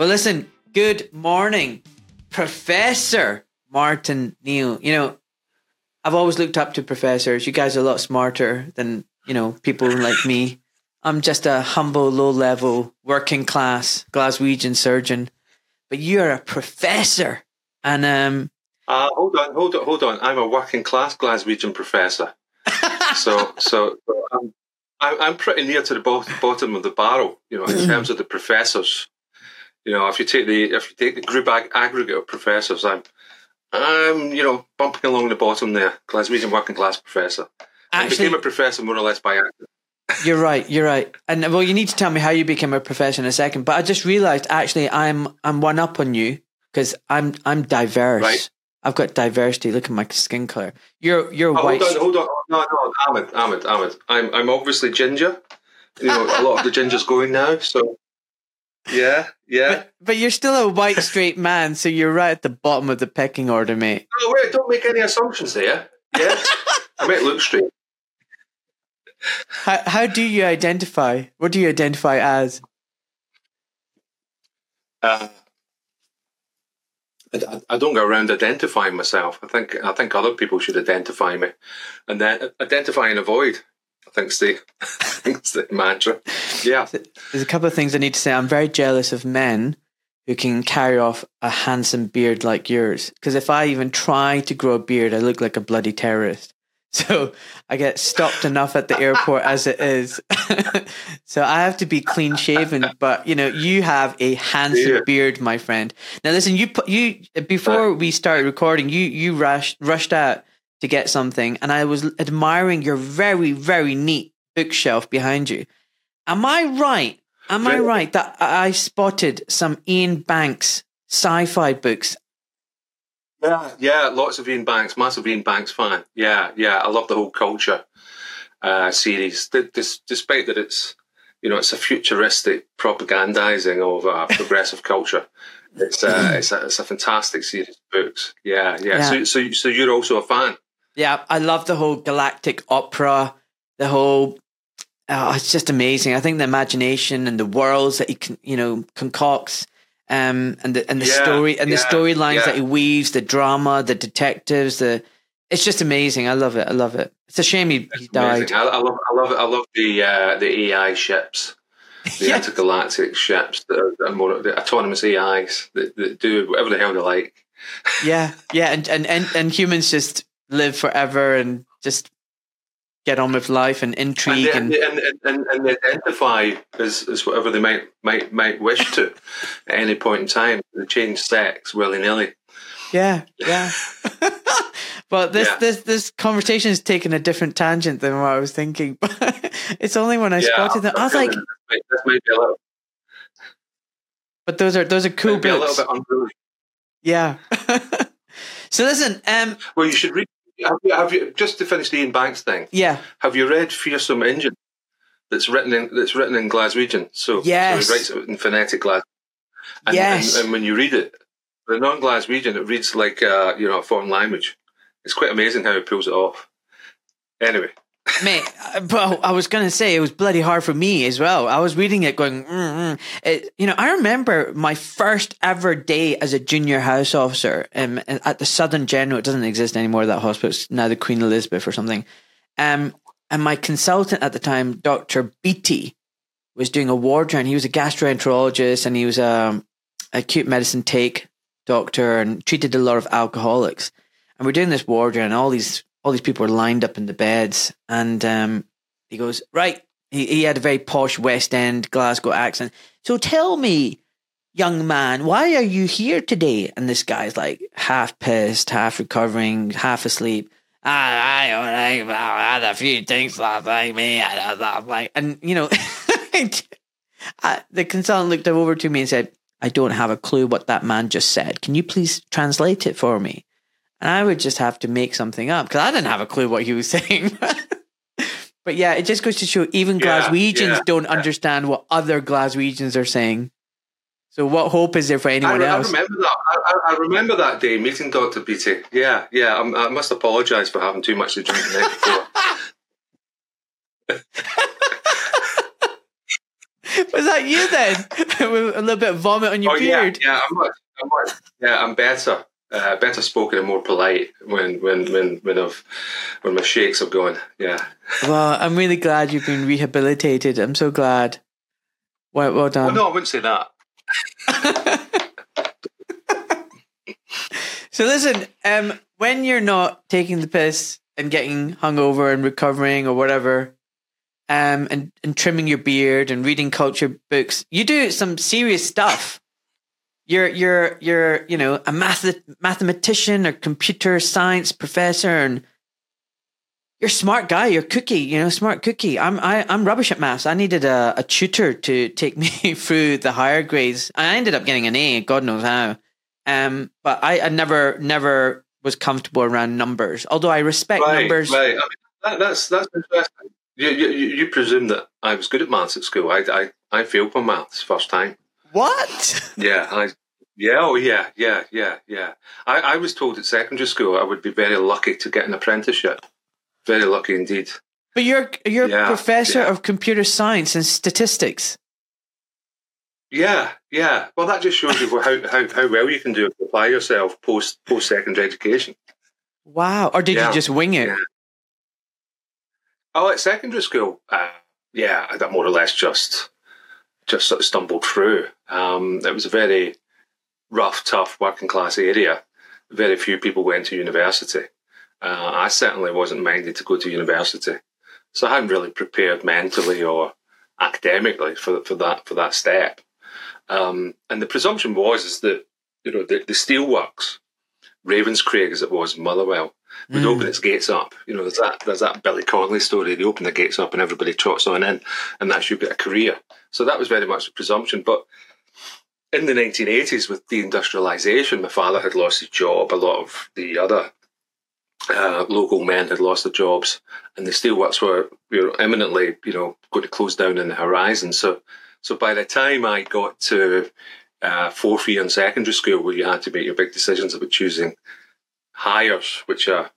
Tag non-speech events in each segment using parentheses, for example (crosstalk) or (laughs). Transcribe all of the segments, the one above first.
Well, listen, good morning, Professor Martin Neil. You know, I've always looked up to professors. You guys are a lot smarter than, you know, people like me. I'm just a humble, low level, working class Glaswegian surgeon. But you're a professor. And um uh, hold on, hold on, hold on. I'm a working class Glaswegian professor. (laughs) so so, so I'm, I'm pretty near to the bottom of the barrel, you know, in terms of the professors. You know, if you take the if you take the group ag- aggregate of professors, I'm I'm you know bumping along the bottom there. Glaswegian working class professor. Actually, I became a professor more or less by accident. (laughs) You're right. You're right. And well, you need to tell me how you became a professor in a second. But I just realised actually I'm I'm one up on you because I'm I'm diverse. Right. I've got diversity. Look at my skin color. You're you're oh, white. Hold on, hold on. No, no, Ahmad, Ahmad, Ahmad. I'm I'm obviously ginger. You know, a lot of the ginger's going now. So yeah, yeah. But, but, you're still a white straight man, so you're right at the bottom of the pecking order, mate. Oh wait, don't make any assumptions there. Yeah, (laughs) I might look straight. How how do you identify? What do you identify as? Uh, I, I, don't go around identifying myself. I think I think other people should identify me, and then identify and avoid. (laughs) I think it's the, I think the mantra. Yeah. There's a couple of things I need to say. I'm very jealous of men who can carry off a handsome beard like yours. Because if I even try to grow a beard, I look like a bloody terrorist. (laughs) So I get stopped enough at the airport as it is. (laughs) so I have to be clean shaven. But you know, you have a handsome yeah. beard, my friend. Now listen, you you before we started recording, you you rushed rushed out to get something, and I was admiring your very very neat bookshelf behind you. Am I right? Am I right that I spotted some Iain Banks sci-fi books yeah, yeah, lots of Iain Banks, massive Iain Banks fan. Yeah, yeah, I love the whole culture uh, series. despite that it's you know it's a futuristic propagandizing of uh, (laughs) progressive culture. It's uh, it's a, it's a fantastic series of books. Yeah, yeah. yeah. So, so so you're also a fan. Yeah, I love the whole galactic opera. The whole oh, it's just amazing. I think the imagination and the worlds that he can, you know concocts um, and the and the yeah, story and yeah, the storylines yeah. that he weaves, the drama, the detectives, the it's just amazing. I love it. I love it. It's a shame he, he died. I, I, love I love. I love the uh, the AI ships, the (laughs) yeah. intergalactic ships, more, the autonomous AIs that, that do whatever the hell they like. yeah, yeah, and, and and and humans just live forever and just get on with life and intrigue and, and, and, and, and they identify as, as whatever they might might might wish to at any point in time. They change sex willy nilly. Yeah, yeah. (laughs) but this yeah. this this conversation has taken a different tangent than what I was thinking. But (laughs) it's only when I yeah, spotted them, I was like, this might, be a little. But those are those are cool books. A little bit unruly. Yeah. (laughs) so listen. Um, well, you should read have you, have you just to finish the Iain Banks thing? Yeah. Have you read Feersum Endjinn? That's written in that's written in Glaswegian. So, yes. so he writes it in phonetic Glas. And, yes. And, and, when you read it, the non-Glaswegian, it reads like uh, you know a foreign language. It's quite amazing how he pulls it off. Anyway, Mate, but I was to say it was bloody hard for me as well. I was reading it going, mm, it, you know, I remember my first ever day as a junior house officer um, at the Southern General. It doesn't exist anymore, that hospital. It's now the Queen Elizabeth or something. Um, and my consultant at the time, Dr. Beatty, was doing a ward round. He was a gastroenterologist and he was a acute medicine take doctor and treated a lot of alcoholics. And we're doing this ward round, and all these all these people were lined up in the beds, and um, he goes, right. He, he had a very posh West End Glasgow accent. So tell me, young man, why are you here today? And this guy's like half pissed, half recovering, half asleep. I, I, I had a few things last night, me. And you know, (laughs) I, the consultant looked over to me and said, "I don't have a clue what that man just said. Can you please translate it for me?" And I would just have to make something up because I didn't have a clue what he was (laughs) saying. but yeah, it just goes to show even yeah, Glaswegians yeah, don't yeah. understand what other Glaswegians are saying. So what hope is there for anyone I, else? I remember that. I, I, remember that day meeting Dr. Beatty. Yeah, yeah. I'm, i must apologise for having too much to drink the night before. (laughs) (laughs) Was that you then? With a little bit of vomit on your oh, beard. Yeah, yeah, I'm much, I'm much, yeah, I'm better. Uh, better spoken and more polite when when when when I've when my shakes have gone. Yeah. Well, I'm really glad you've been rehabilitated. I'm so glad. Well, well done. Well, no, I wouldn't say that. (laughs) so listen, um, when you're not taking the piss and getting hungover and recovering or whatever, um, and, and trimming your beard and reading culture books, you do some serious stuff. You're you're you're you know a math mathematician or computer science professor and you're a smart guy. You're cookie, you know, smart cookie. I'm I, I'm rubbish at maths. I needed a, a tutor to take me (laughs) through the higher grades. I ended up getting an A. God knows how. Um, but I, I never never was comfortable around numbers. Although I respect right, numbers. Right. I mean, that, that's that's interesting. You, you you presume that I was good at maths at school. I I, I failed my maths first time. What? Yeah, I yeah, oh yeah, yeah, yeah, yeah. I, I was told at secondary school I would be very lucky to get an apprenticeship. Very lucky indeed. But you're you're yeah, a professor yeah. of computer science and statistics. Yeah, yeah. Well, that just shows you how, how, how well you can do apply yourself post post secondary education. Wow! Or did yeah. you just wing it? Oh, at secondary school, uh, yeah, I got more or less just just sort of stumbled through. Um, it was a very rough, tough working class area. Very few people went to university. Uh, I certainly wasn't minded to go to university, so I hadn't really prepared mentally or academically for for that for that step. Um, and the presumption was is that you know the, the steelworks, Ravenscraig as it was, Motherwell, would mm. open its gates up. You know, there's that there's that Billy Connolly story. They open the gates up and everybody trots on in, and that's you get a career. So that was very much the presumption. But in the 1980s, with deindustrialization, my father had lost his job. A lot of the other uh, local men had lost their jobs, and the steelworks were you know, imminently, you know, going to close down in the horizon. So, so by the time I got to uh, fourth year in secondary school, where you had to make your big decisions about choosing Highers, which are,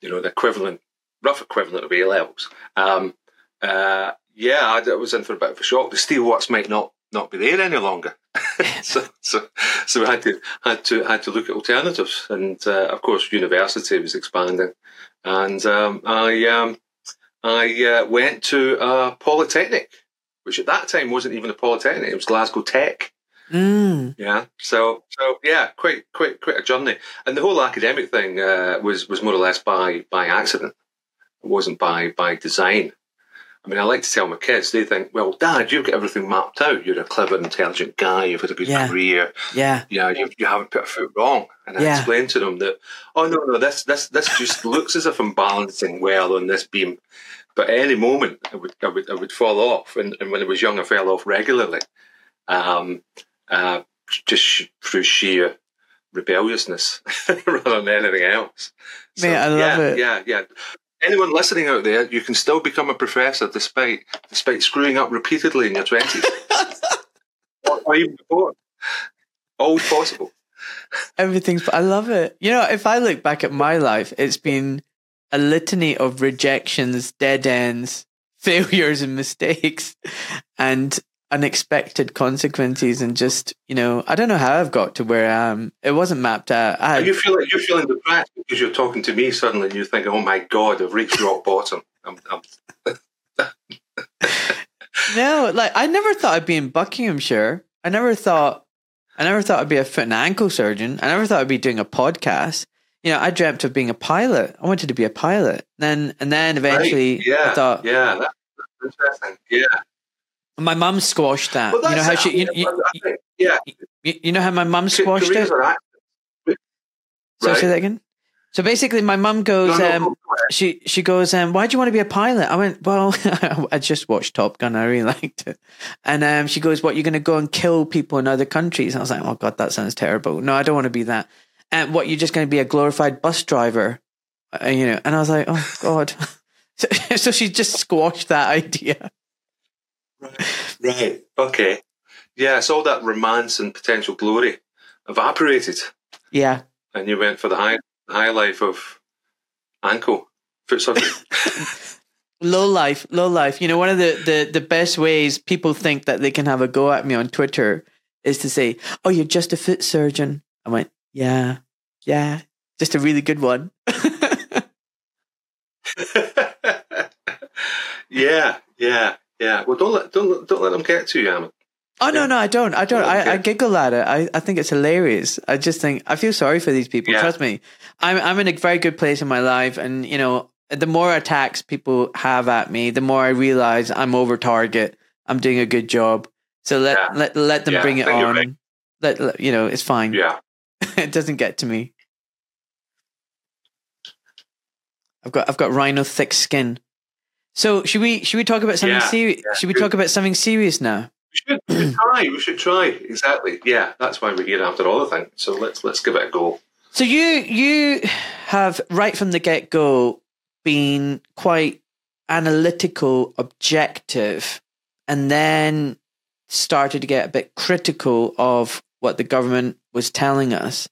you know, the equivalent, rough equivalent of A levels. Um, uh, yeah, I, I was in for a bit of a shock. The steelworks might not not be there any longer. (laughs) so, so, so we had to had to had to look at alternatives, and uh, of course, university was expanding, and um, I um, I uh, went to a polytechnic, which at that time wasn't even a polytechnic; it was Glasgow Tech. Mm. Yeah, so so yeah, quite quite quite a journey, and the whole academic thing uh, was was more or less by by accident. It wasn't by by design. I mean, I like to tell my kids, they think, well, Dad, you've got everything mapped out. You're a clever, intelligent guy. You've had a good yeah. career. Yeah. Yeah, you, you haven't put a foot wrong. And I yeah. explain to them that, oh, no, no, this this this just looks as if I'm balancing well on this beam. But at any moment, I would, I would, I would fall off. And, and when I was young, I fell off regularly, um, uh, just through sheer rebelliousness (laughs) rather than anything else. So, Mate, I love yeah, it. Yeah, yeah anyone listening out there, you can still become a professor despite despite screwing up repeatedly in your twenties, (laughs) or, or, even before. Always possible. Everything's. I love it. You know, if I look back at my life, it's been a litany of rejections, dead ends, (laughs) failures, and mistakes, and unexpected consequences and just you know I don't know how I've got to where I am. It wasn't mapped out. I you feel like you're feeling depressed because you're talking to me suddenly. and you think "Oh my God, I've reached rock bottom." I'm, I'm (laughs) no, like I never thought I'd be in Buckinghamshire. I never thought. I never thought I'd be a foot and ankle surgeon. I never thought I'd be doing a podcast. You know, I dreamt of being a pilot. I wanted to be a pilot. Then and then eventually, right. yeah, I thought, yeah, that's interesting. Yeah, my mum squashed that. Well, you know how she, you, you, yeah. You, you, know how my mum squashed it. Right. So say that again. So basically, my mum goes, no, no, um, she she goes, um, why do you want to be a pilot? I went, well, (laughs) I just watched Top Gun. I really (laughs) liked it. And um, she goes, what, you're going to go and kill people in other countries? I was like, oh God, that sounds terrible. No, I don't want to be that. And what, you're just going to be a glorified bus driver? Uh, you know, and I was like, oh (laughs) God. so, so she just squashed that idea. Right. Right. Okay. Yeah, so all that romance and potential glory evaporated. Yeah. And you went for the high high life of ankle foot surgery. (laughs) (laughs) Low life, low life. You know, one of the, the, the best ways people think that they can have a go at me on Twitter is to say, Oh, you're just a foot surgeon. I went, Yeah, yeah, just a really good one. (laughs) yeah, yeah, yeah. Well, don't let don't don't let them get to you, Ahmad. Oh no, no, I don't. I don't. I, I giggle at it. I, I think it's hilarious. I just think I feel sorry for these people. Yeah. Trust me, I'm I'm in a very good place in my life, and you know, the more attacks people have at me, the more I realize I'm over target. I'm doing a good job. So let yeah. let let them yeah, bring it on. Right. Let, let, you know, it's fine. Yeah, (laughs) it doesn't get to me. I've got I've got rhino thick skin. So should we should we talk about something serious? should we talk about something serious now? We should, try. We should try. Exactly. Yeah, that's why we're here after all the thing. So let's let's give it a go. So you you have right from the get go been quite analytical, objective, and then started to get a bit critical of what the government was telling us,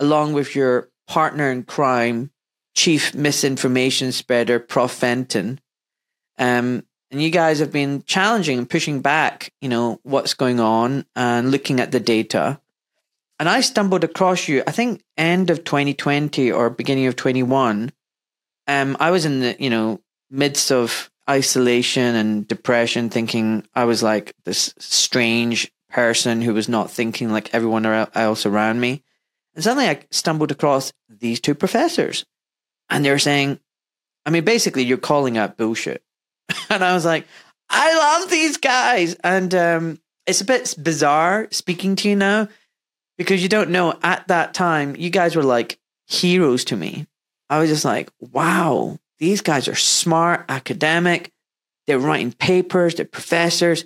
along with your partner in crime, chief misinformation spreader, Prof. Fenton. Um, and you guys have been challenging and pushing back, you know, what's going on and looking at the data. And I stumbled across you, I think end of 2020 or beginning of 21. Um, I was in the, you know, midst of isolation and depression, thinking I was like this strange person who was not thinking like everyone else around me. And suddenly I stumbled across these two professors. And they're saying, I mean, basically, you're calling out bullshit. (laughs) and I was like, I love these guys. And um, it's a bit bizarre speaking to you now because you don't know at that time, you guys were like heroes to me. I was just like, wow, these guys are smart, academic. They're writing papers, they're professors,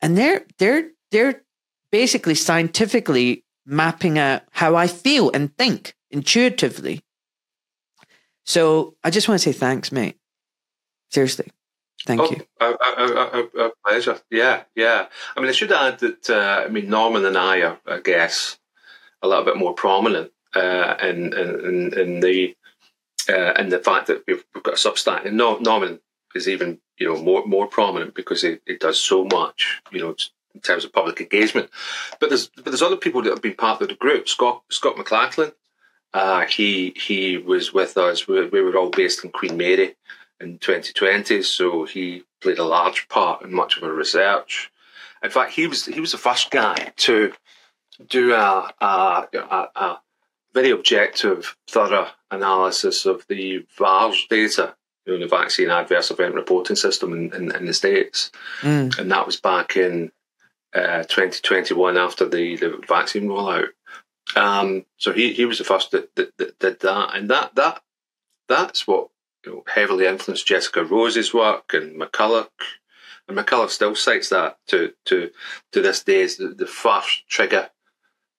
and they're they're they're basically scientifically mapping out how I feel and think intuitively. So I just want to say thanks, mate. Seriously. Thank oh, you. A, a, a, pleasure. Yeah, yeah. I mean, I should add that, uh, I mean, Norman and I are, I guess, a little bit more prominent uh, in, in, in the uh, in the fact that we've, we've got a Substack. And Norman is even, you know, more more prominent because he, he does so much, you know, in terms of public engagement. But there's but there's other people that have been part of the group. Scott Scott McLachlan, uh, he he was with us. We, we were all based in Queen Mary in 2020, so he played a large part in much of our research. In fact, he was he was the first guy to do a, a, a, a very objective, thorough analysis of the VAERS data, you know, the Vaccine Adverse Event Reporting System in, in, in the States. Mm. And that was back in uh, 2021 after the, the vaccine rollout. Um, so he, he was the first that, that, that did that. And that, that that's what you know, heavily influenced Jessica Rose's work and McCullough. And McCullough still cites that to to to this day as the, the first trigger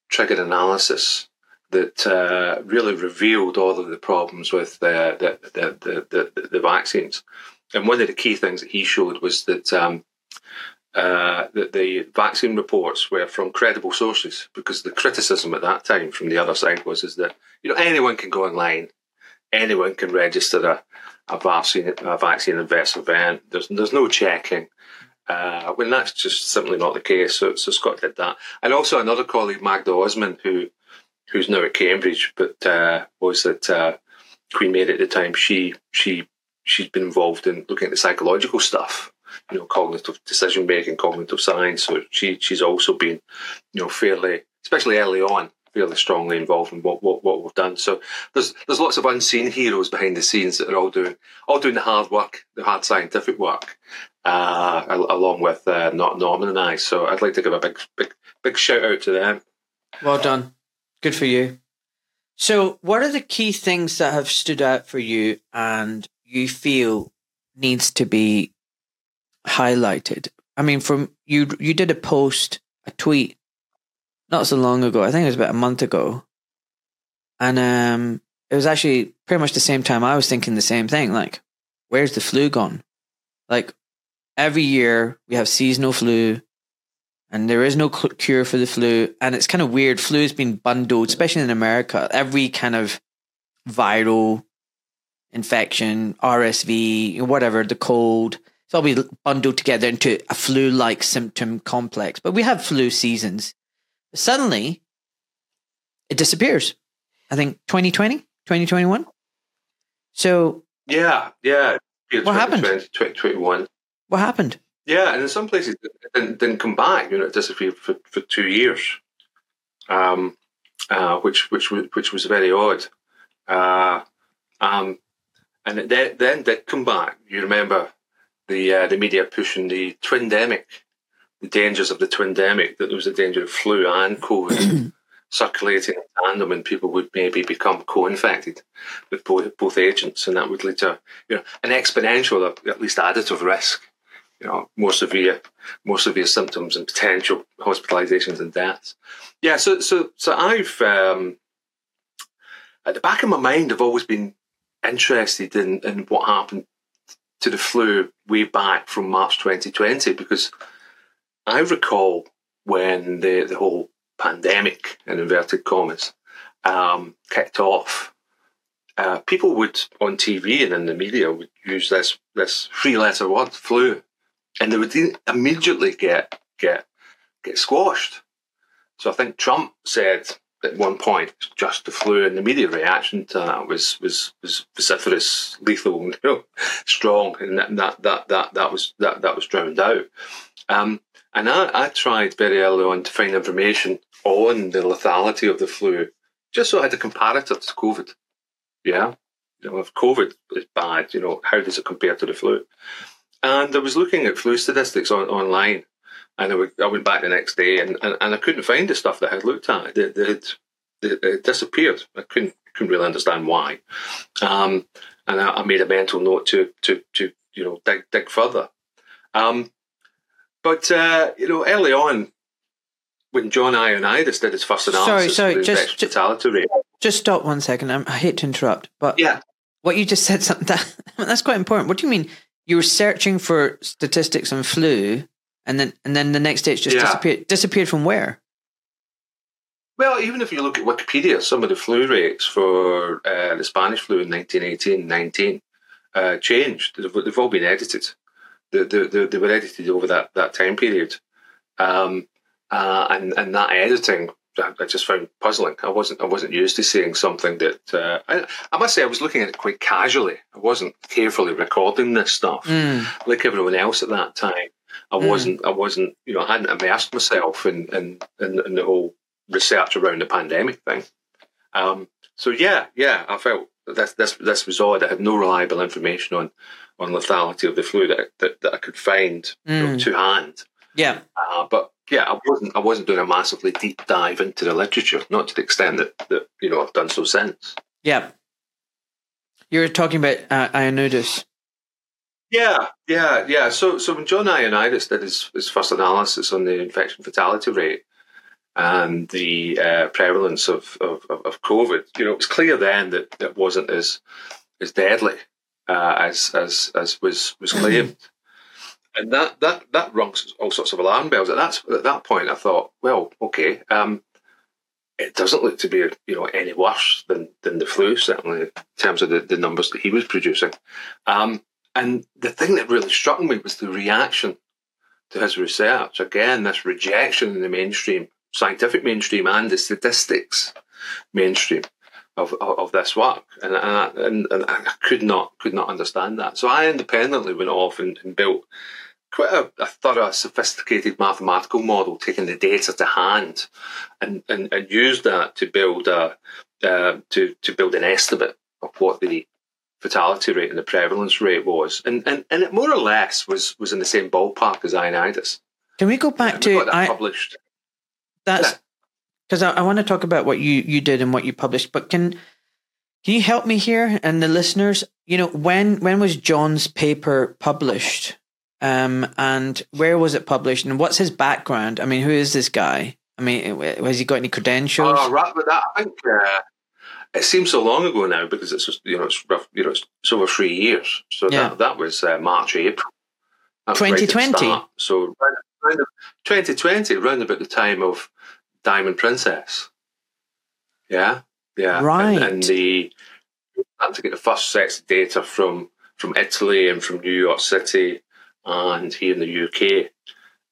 trigger analysis that uh, really revealed all of the problems with the the, the, the, the, the vaccines. And one of the key things that he showed was that um, uh, that the vaccine reports were from credible sources because the criticism at that time from the other side was is that you know anyone can go online anyone can register a, a vaccine a vaccine adverse event. There's there's no checking. Uh, when that's just simply not the case. So, so Scott did that, and also another colleague, Magda Osman, who who's now at Cambridge, but uh, was at uh, Queen Mary at the time. She she she's been involved in looking at the psychological stuff, you know, cognitive decision making, cognitive science. So she she's also been, you know, fairly, especially early on, fairly strongly involved in what, what, what we've done. So there's there's lots of unseen heroes behind the scenes that are all doing all doing the hard work, the hard scientific work, uh, along with uh, not Norman and I. So I'd like to give a big big big shout out to them. Well done, good for you. So, what are the key things that have stood out for you, and you feel needs to be highlighted? I mean, from you, you did a post, a tweet not so long ago. I think it was about a month ago. And um, it was actually pretty much the same time I was thinking the same thing. Like, where's the flu gone? Like, every year we have seasonal flu and there is no cure for the flu. And it's kind of weird. Flu has been bundled, especially in America. Every kind of viral infection, RSV, whatever, the cold. It's all be bundled together into a flu like symptom complex. But we have flu seasons. Suddenly, it disappears. I think 2020, 2021. So, yeah, yeah. What happened? 2021. What happened? Yeah, and in some places it didn't, didn't come back. You know, it disappeared for, for two years, um, uh, which which which was very odd. Uh, um, and it then, then did come back. You remember the uh, the media pushing the twindemic, dangers of the twindemic. That there was a danger of flu and COVID (clears throat) circulating in tandem, and people would maybe become co-infected with both both agents, and that would lead to you know an exponential, at least additive risk. You know, more severe, more severe symptoms and potential hospitalizations and deaths. Yeah, so so so I've um, at the back of my mind, I've always been interested in, in what happened to the flu way back from March 2020 because I recall when the, the whole pandemic, in inverted commas, um, kicked off. Uh, people would on TV and in the media would use this this three letter word flu, and they would immediately get get get squashed. So I think Trump said at one point just the flu, and the media reaction to that was was was vociferous, lethal, you (laughs) know, strong, and that that that that, that was that that was drowned out. Um, and I, I tried very early on to find information on the lethality of the flu, just so I had a comparator to COVID. Yeah, you know, if COVID is bad, you know, how does it compare to the flu? And I was looking at flu statistics on, online, and I, would, I went back the next day and, and, and I couldn't find the stuff that I had looked at. It, it, it, it disappeared. I couldn't couldn't really understand why. Um, and I, I, made a mental note to to to you know dig dig further. Um, but uh, you know, early on, when John Ioannidis did his first analysis, sorry, sorry, just fatality rate. Just stop one second. I hate to interrupt, but yeah, what you just said (laughs) something that, that's quite important. What do you mean? You were searching for statistics on flu, and then and then the next day it's just yeah. disappeared. Disappeared from where? Well, even if you look at Wikipedia, some of the flu rates for uh, the Spanish flu in 1918 19 uh, changed. They've, they've, all been edited. They, they, they, were edited over that, that time period. Um, uh, and, and that editing I just found puzzling. I wasn't I wasn't used to seeing something that uh, I, I, must say I was looking at it quite casually. I wasn't carefully recording this stuff mm. like everyone else at that time. I mm. wasn't I wasn't you know I hadn't immersed myself in in, in, in the whole research around the pandemic thing. Um, so yeah, yeah, I felt this this this was odd. I had no reliable information on on lethality of the flu that that, that I could find mm. you know, mm. to hand. Yeah, uh, but yeah, I wasn't I wasn't doing a massively deep dive into the literature, not to the extent that that you know I've done so since. Yeah, you're talking about uh, Ioannidis. Yeah, yeah, yeah. So, so when John Ioannidis did his, his first analysis on the infection fatality rate, and the uh, prevalence of, of, of COVID, you know, it was clear then that it wasn't as as deadly uh, as as as was was claimed. and that that that rung all sorts of alarm bells. At that at that point, I thought, well, okay, um, it doesn't look to be you know any worse than than the flu, certainly in terms of the, the numbers that he was producing. Um, and the thing that really struck me was the reaction to his research. Again, this rejection in the mainstream scientific mainstream and the statistics mainstream of, of, of this work, and, and, and I could not could not understand that. So I independently went off and, and built quite a, a, thorough, sophisticated mathematical model, taking the data to hand, and, and, and used that to build a uh, to to build an estimate of what the fatality rate and the prevalence rate was, and and, and it more or less was was in the same ballpark as Ioannidis. Can we go back to that I, published? That's because I, I want to talk about what you you did and what you published. But can can you help me here and the listeners? You know, when when was John's paper published? Um, and where was it published? And what's his background? I mean, who is this guy? I mean, has he got any credentials? Oh, right with that, I think uh, it seems so long ago now because it's you know it's rough, you know it's, it's over three years. So yeah. that that was uh, March April. Twenty twenty. So 2020, around about the time of Diamond Princess. Yeah, yeah. Right. And, and the starting to get the first sets of data from from Italy and from New York City and here in the UK.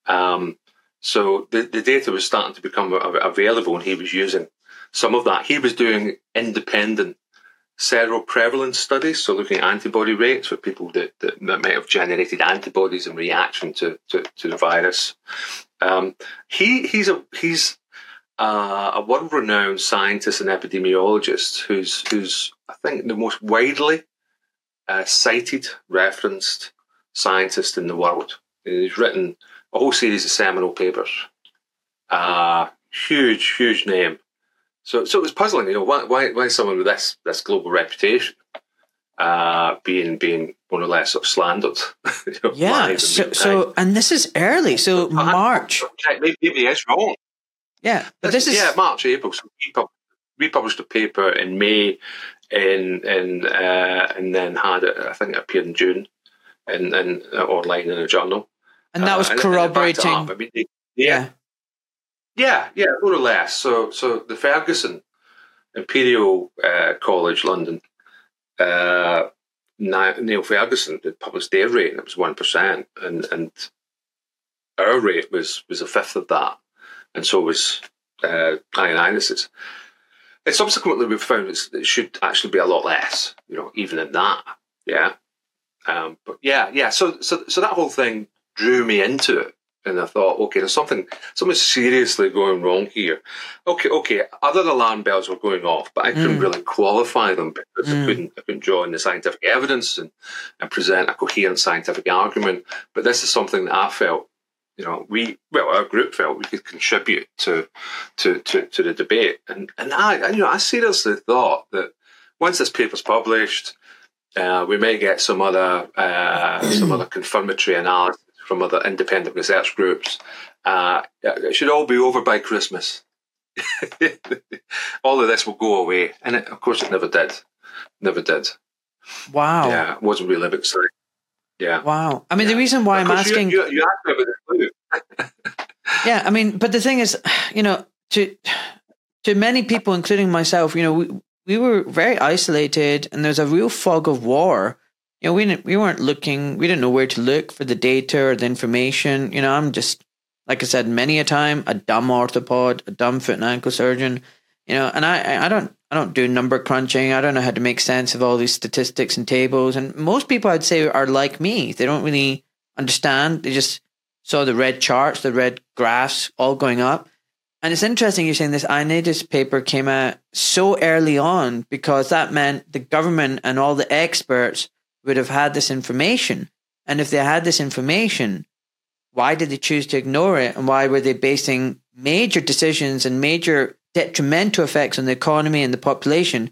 Um, so the, the data was starting to become available, and he was using some of that. He was doing independent seroprevalence studies, so looking at antibody rates for people that, that, that might have generated antibodies in reaction to, to, to the virus. Um, he he's a he's uh, a world-renowned scientist and epidemiologist who's who's I think the most widely uh, cited, referenced scientist in the world. He's written a whole series of seminal papers. Uh, huge, huge name. So, so it was puzzling, you know, why, why, why someone with this this global reputation uh, being being more or less sort of slandered. (laughs) you know, yeah. So, so, and this is early. So March. Maybe, maybe it's wrong. Yeah, but this, this is yeah March April. So we, pub- we published a paper in May, in in uh, and then had it. I think it appeared in June, and in uh, online in a journal. And that was uh, corroborating. I mean, yeah. yeah. Yeah, yeah, more or less. So, so the Ferguson Imperial uh, College London, uh, Neil Ferguson did publish their rate, and it was one percent, and and our rate was was a fifth of that, and so was uh, Ioannidis's. And subsequently, we've found it should actually be a lot less, you know, even than that. Yeah, um, but yeah, yeah. So, so, so that whole thing drew me into it and I thought, okay, there's something, something seriously going wrong here. Okay, okay, other alarm bells were going off, but I couldn't mm. really qualify them because mm. I couldn't, I couldn't draw in the scientific evidence and, and present a coherent scientific argument. But this is something that I felt, you know, we, well, our group felt we could contribute to, to, to, to the debate. And, and I, you know, I seriously thought that once this paper's published, uh, we may get some other, uh, some other confirmatory analysis from other independent research groups. Uh, it should all be over by Christmas. (laughs) all of this will go away, and it, of course, it never did. Never did. Wow. Yeah, it wasn't really exciting. Yeah. Wow. I mean, yeah. the reason why I'm asking. You, you, you asked me about the yeah, I mean, but the thing is, you know, to to many people, including myself, you know, we we were very isolated, and there's a real fog of war you know, we didn't, we weren't looking, we didn't know where to look for the data or the information. You know, I'm just, like I said, many a time, a dumb orthopod, a dumb foot and ankle surgeon. You know, and I, I don't, I don't do number crunching. I don't know how to make sense of all these statistics and tables. And most people, I'd say, are like me. They don't really understand. They just saw the red charts, the red graphs, all going up. And it's interesting you're saying this Ioannidis paper came out so early on because that meant the government and all the experts would have had this information. And if they had this information, why did they choose to ignore it? And why were they basing major decisions and major detrimental effects on the economy and the population,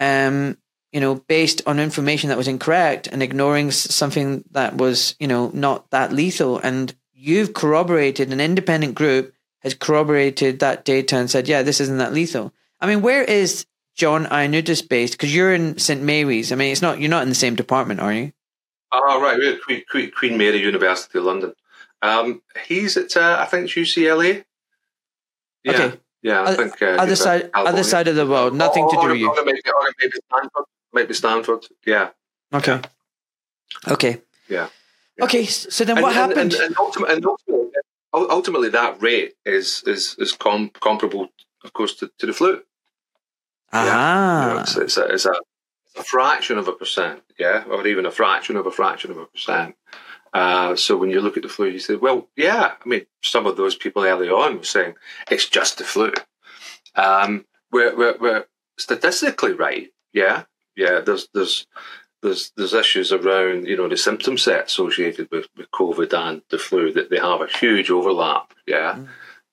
um, you know, based on information that was incorrect and ignoring something that was, you know, not that lethal? And you've corroborated, an independent group has corroborated that data and said, yeah, this isn't that lethal. I mean, where is John Ioannidis based? Because you're in St Mary's. I mean, it's not you're not in the same department, are you? Oh, right. We're at Queen, Queen, Queen Mary University of London. Um, he's at uh, I think it's UCLA. Yeah, okay. Yeah. I think uh, other side, other side of the world. Nothing or, to do with you. Maybe, maybe Stanford. Maybe Stanford. Yeah. Okay. Okay. Yeah. yeah. Okay. So then, what and, happened? And, and, ultimately, and ultimately, ultimately, that rate is is is com- comparable, of course, to, to the flu. Ah. Yeah, you know, it's, it's, a, it's a, a, fraction of a percent, yeah, or even a fraction of a fraction of a percent. Uh, so when you look at the flu, you say, well, yeah, I mean, some of those people early on were saying it's just the flu. Um, we're, we're, we're statistically right, yeah, yeah. There's there's there's there's issues around you know the symptom set associated with, with COVID and the flu that they have a huge overlap, yeah.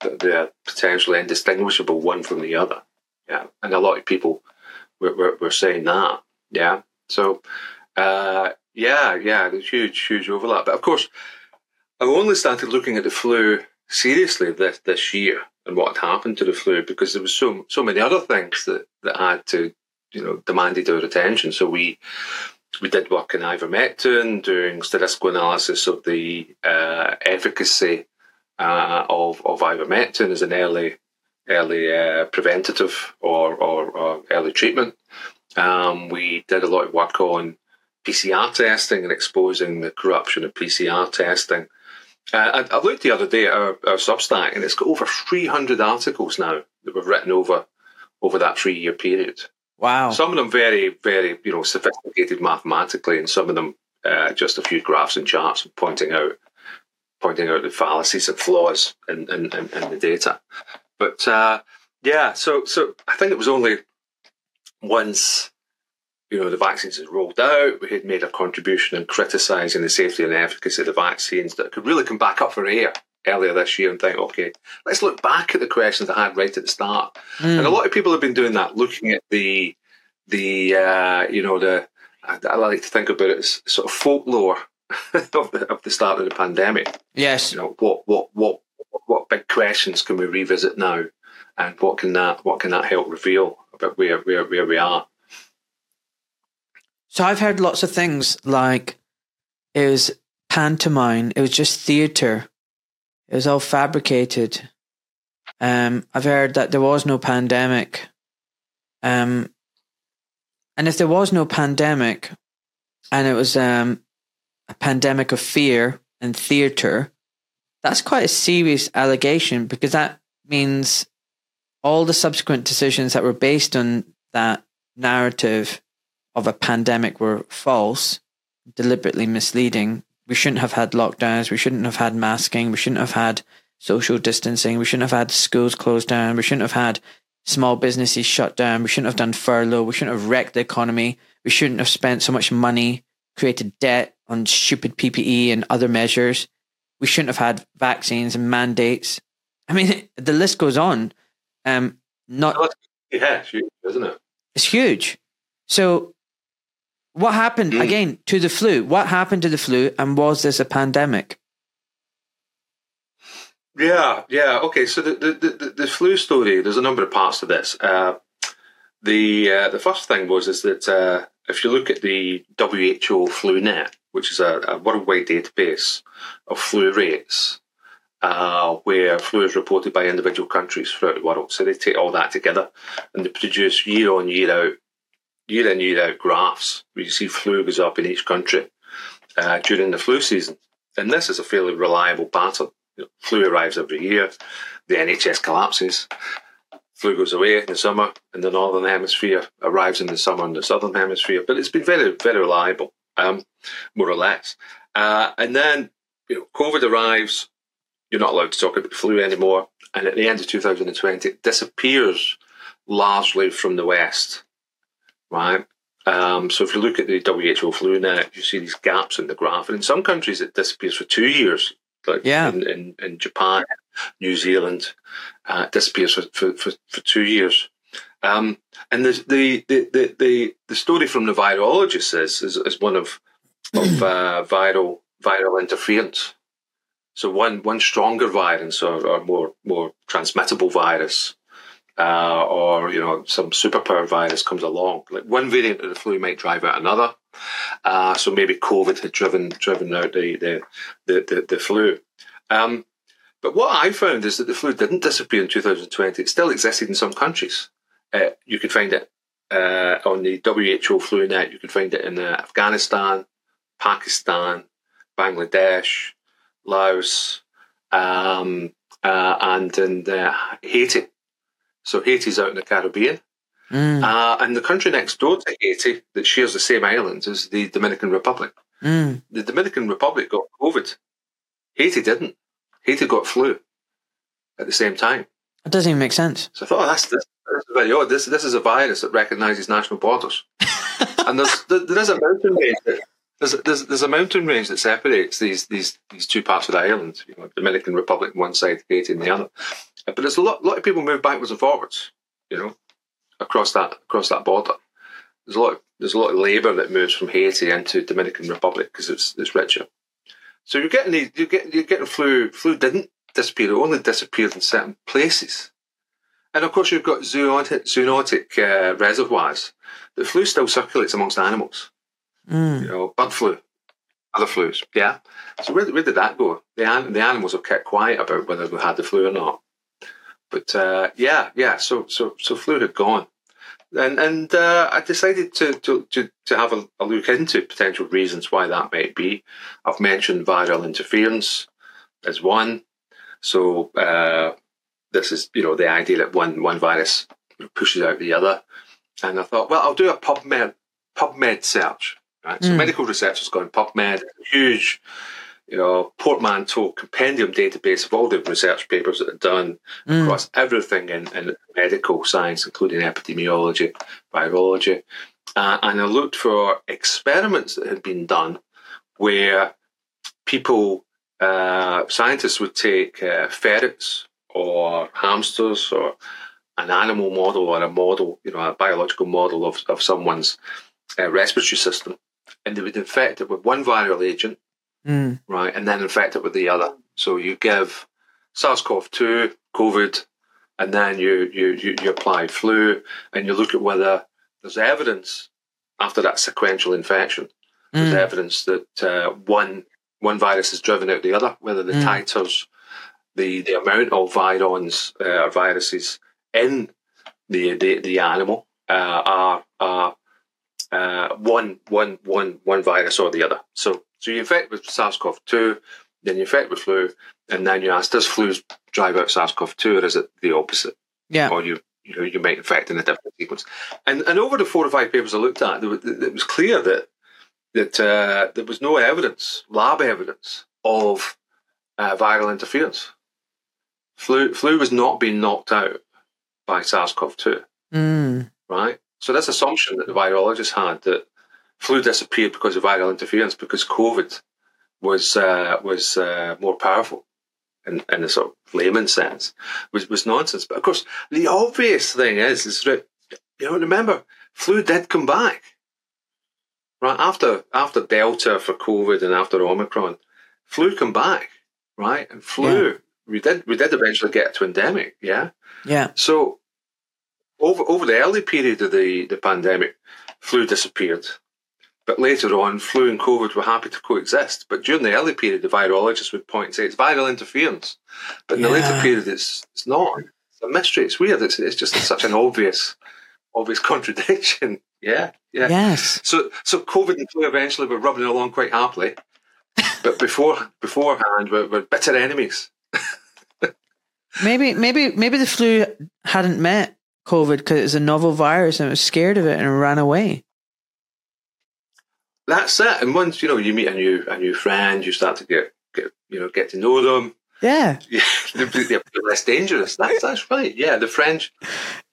Mm. They're potentially indistinguishable one from the other. Yeah, and a lot of people were, were, were saying that. Yeah, so uh, yeah, yeah, there's huge, huge overlap. But of course, I only started looking at the flu seriously this this year and what had happened to the flu because there was so so many other things that that had to you know demanded our attention. So we we did work in ivermectin, doing statistical analysis of the uh, efficacy uh, of of ivermectin as an early early uh, preventative or, or, or, early treatment. Um, we did a lot of work on PCR testing and exposing the corruption of PCR testing. Uh, I, I, looked the other day at our, our, Substack, and it's got over 300 articles now that we've written over over that three year period. Wow! Some of them very, very you know sophisticated mathematically, and some of them uh, just a few graphs and charts pointing out pointing out the fallacies and flaws in, in, in, in the data. But uh, yeah, so so I think it was only once you know, the vaccines had rolled out, we had made a contribution in criticising the safety and efficacy of the vaccines that could really come back up for air earlier this year and think, okay, let's look back at the questions I had right at the start. Mm. And a lot of people have been doing that, looking at the, the uh, you know, the, I, I, like to think about it as sort of folklore (laughs) of, the, of the start of the pandemic. Yes. You know, what, what, what, what big questions can we revisit now? And what can that, what can that help reveal about where, where, where we are? So I've heard lots of things like it was pantomime, it was just theatre, it was all fabricated. Um, I've heard that there was no pandemic. Um, and if there was no pandemic, and it was um, a pandemic of fear and theatre, that's quite a serious allegation because that means all the subsequent decisions that were based on that narrative of a pandemic were false, deliberately misleading. We shouldn't have had lockdowns. We shouldn't have had masking. We shouldn't have had social distancing. We shouldn't have had schools closed down. We shouldn't have had small businesses shut down. We shouldn't have done furlough. We shouldn't have wrecked the economy. We shouldn't have spent so much money, created debt on stupid PPE and other measures. We shouldn't have had vaccines and mandates. I mean, (laughs) the list goes on. Um, not yeah, it's huge, isn't it? It's huge. So what happened mm. again to the flu? What happened to the flu, and was this a pandemic? Yeah, yeah. Okay, so the the, the, the flu story. There's a number of parts to this. Uh, the uh, the first thing was is that uh, if you look at the WHO FluNet, which is a, a worldwide database of flu rates, uh, where flu is reported by individual countries throughout the world. So they take all that together and they produce year on year out in, year out graphs where you see flu goes up in each country uh, during the flu season. And this is a fairly reliable pattern. You know, flu arrives every year, the NHS collapses, flu goes away in the summer, and the northern hemisphere arrives in the summer in the southern hemisphere. But it's been very, very reliable, um, more or less. Uh, and then you know, COVID arrives. You're not allowed to talk about flu anymore. And at the end of 2020, it disappears largely from the West right? Um, so if you look at the WHO FluNet, you see these gaps in the graph, and in some countries it disappears for two years, like yeah. in, in, in Japan, New Zealand, uh, it disappears for, for, for, for two years. Um, and the, the, the, the, the story from the virologist is, is, is one of, of (clears throat) uh, viral viral interference. So one one stronger virus or, or more more transmittable virus uh, or you know some superpower virus comes along. Like one variant of the flu might drive out another. Uh, so maybe COVID had driven driven out the the the, the, the flu. Um, but what I found is that the flu didn't disappear in 2020. It still existed in some countries. Uh, you could find it uh, on the WHO FluNet. You could find it in uh, Afghanistan, Pakistan, Bangladesh, Laos, um, uh, and in Haiti. So Haiti's out in the Caribbean. Mm. Uh, and the country next door to Haiti that shares the same islands is the Dominican Republic. Mm. The Dominican Republic got COVID. Haiti didn't. Haiti got flu at the same time. It doesn't even make sense. So I thought, oh, that's, this, that's very odd. This, this is a virus that recognises national borders. (laughs) and there's, there is a mountain range that, there's, there's, there's a mountain range that separates these, these, these two parts of the island, you know, Dominican Republic on one side, Haiti on the other. But there's a lot, lot of people move backwards and forwards, you know, across that across that border. There's a lot of, there's a lot of labour that moves from Haiti into Dominican Republic because it's it's richer. So you're getting the, you get you're getting flu. Flu didn't disappear; it only disappeared in certain places. And of course, you've got zoonotic, zoonotic uh, reservoirs. The flu still circulates amongst animals. Mm. You know, bird flu, other flus. Yeah. So where, where did that go? The, the animals have kept quiet about whether we had the flu or not. But uh, yeah, yeah. So so so flu had gone. and and uh, I decided to to to, to have a, a, look into potential reasons why that might be. I've mentioned viral interference as one. So uh, this is you know the idea that one one virus pushes out the other, and I thought, well, I'll do a PubMed PubMed search. Right, so mm. medical research has gone PubMed, huge you know, portmanteau compendium database of all the research papers that are done mm. across everything in, in, medical science, including epidemiology, virology. Uh, and I looked for experiments that had been done where people, uh, scientists would take uh, ferrets or hamsters or an animal model or a model, you know, a biological model of, of someone's uh, respiratory system, and they would infect it with one viral agent mm. right, and then infect it with the other. So you give SARS-CoV-2, COVID, and then you, you, you, you apply flu, and you look at whether there's evidence after that sequential infection. There's mm. evidence that uh, one one virus has driven out the other, whether the mm. titers, the, the amount of virions uh, or viruses in the the, the animal uh, are are uh, one one one one virus or the other. So so you infect with SARS-CoV-2, then you infect with flu, and then you ask, does flu drive out SARS-CoV-2, or is it the opposite? Yeah. Or you you know you might infect in a different sequence. And and over the four or five papers I looked at, it was clear that that uh, there was no evidence, lab evidence of uh, viral interference. Flu flu was not being knocked out by SARS-CoV-2. Mm. Right. So this assumption that the virologists had that flu disappeared because of viral interference because COVID was uh, was uh, more powerful in, in a sort of layman sense was, was nonsense. But of course, the obvious thing is is that you know remember flu did come back right after after Delta for COVID and after Omicron, flu come back right and flu. Yeah. We did we did eventually get to endemic, yeah. Yeah. So over over the early period of the, the pandemic, flu disappeared. But later on, flu and COVID were happy to coexist. But during the early period, the virologists would point and say it's viral interference. But in yeah. the later period, it's it's not. It's a mystery. It's weird. It's, it's just such an obvious obvious (laughs) contradiction. Yeah, yeah. Yes. So so COVID and flu eventually were rubbing along quite happily. but before beforehand, we're, we're bitter enemies. (laughs) maybe maybe maybe the flu hadn't met COVID because it's a novel virus and it was scared of it and ran away. That's it. And once you know you meet a new a new friend, you start to get get you know get to know them. Yeah, (laughs) yeah, they're, they're less dangerous. That's that's right. Yeah, the French.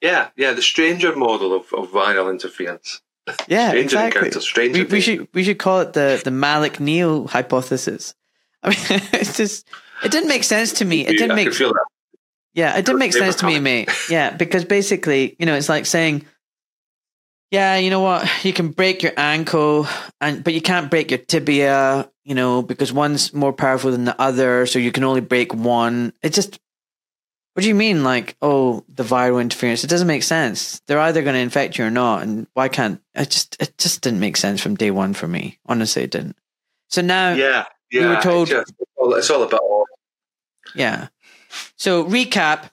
Yeah, yeah, the stranger model of, of viral interference. Yeah, stranger exactly. Stranger we, we should we should call it the the Malik Neil hypothesis. (laughs) I mean, it's just it didn't make sense to me. It didn't make yeah, it didn't make sense to me, mate. (laughs) Yeah, because basically, you know, it's like saying, yeah, you know what, you can break your ankle, and but you can't break your tibia, you know, because one's more powerful than the other, so you can only break one. It just, what do you mean, like, oh, the viral interference? It doesn't make sense. They're either going to infect you or not, and why can't? It just, it just didn't make sense from day one for me. Honestly, it didn't. So now, yeah, yeah, we were told it's, just, it's all about. Yeah, so, recap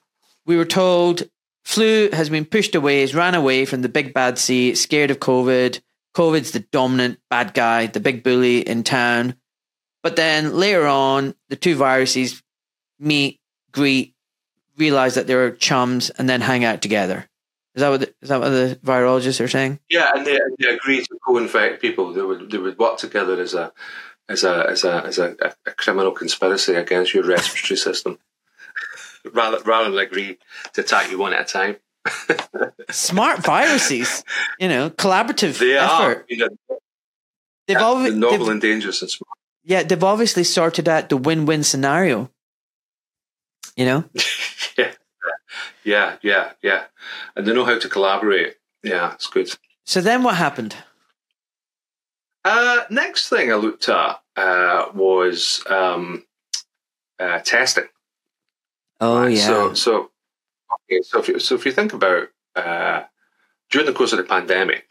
we were told flu has been pushed away, has ran away from the big bad sea, scared of COVID. COVID's the dominant bad guy, the big bully in town. But then later on, the two viruses meet, greet, realize that they're chums, and then hang out together. Is that what the, is that what the virologists are saying? Yeah, and they, they agree to co-infect people. They would they would work together as a as a as a as a, a criminal conspiracy against your respiratory system rather rather than agree to attack you one at a time. Smart viruses, you know, collaborative they effort. Are, you know, they've yeah, always novel and dangerous and smart. Yeah, they've obviously sorted out the win-win scenario. You know. (laughs) yeah, yeah, yeah, yeah, and they know how to collaborate. Yeah, it's good. So then, what happened? Uh, next thing I looked at uh, was um, uh, testing. Oh right? yeah. So so okay. So if you, so if you think about uh, during the course of the pandemic,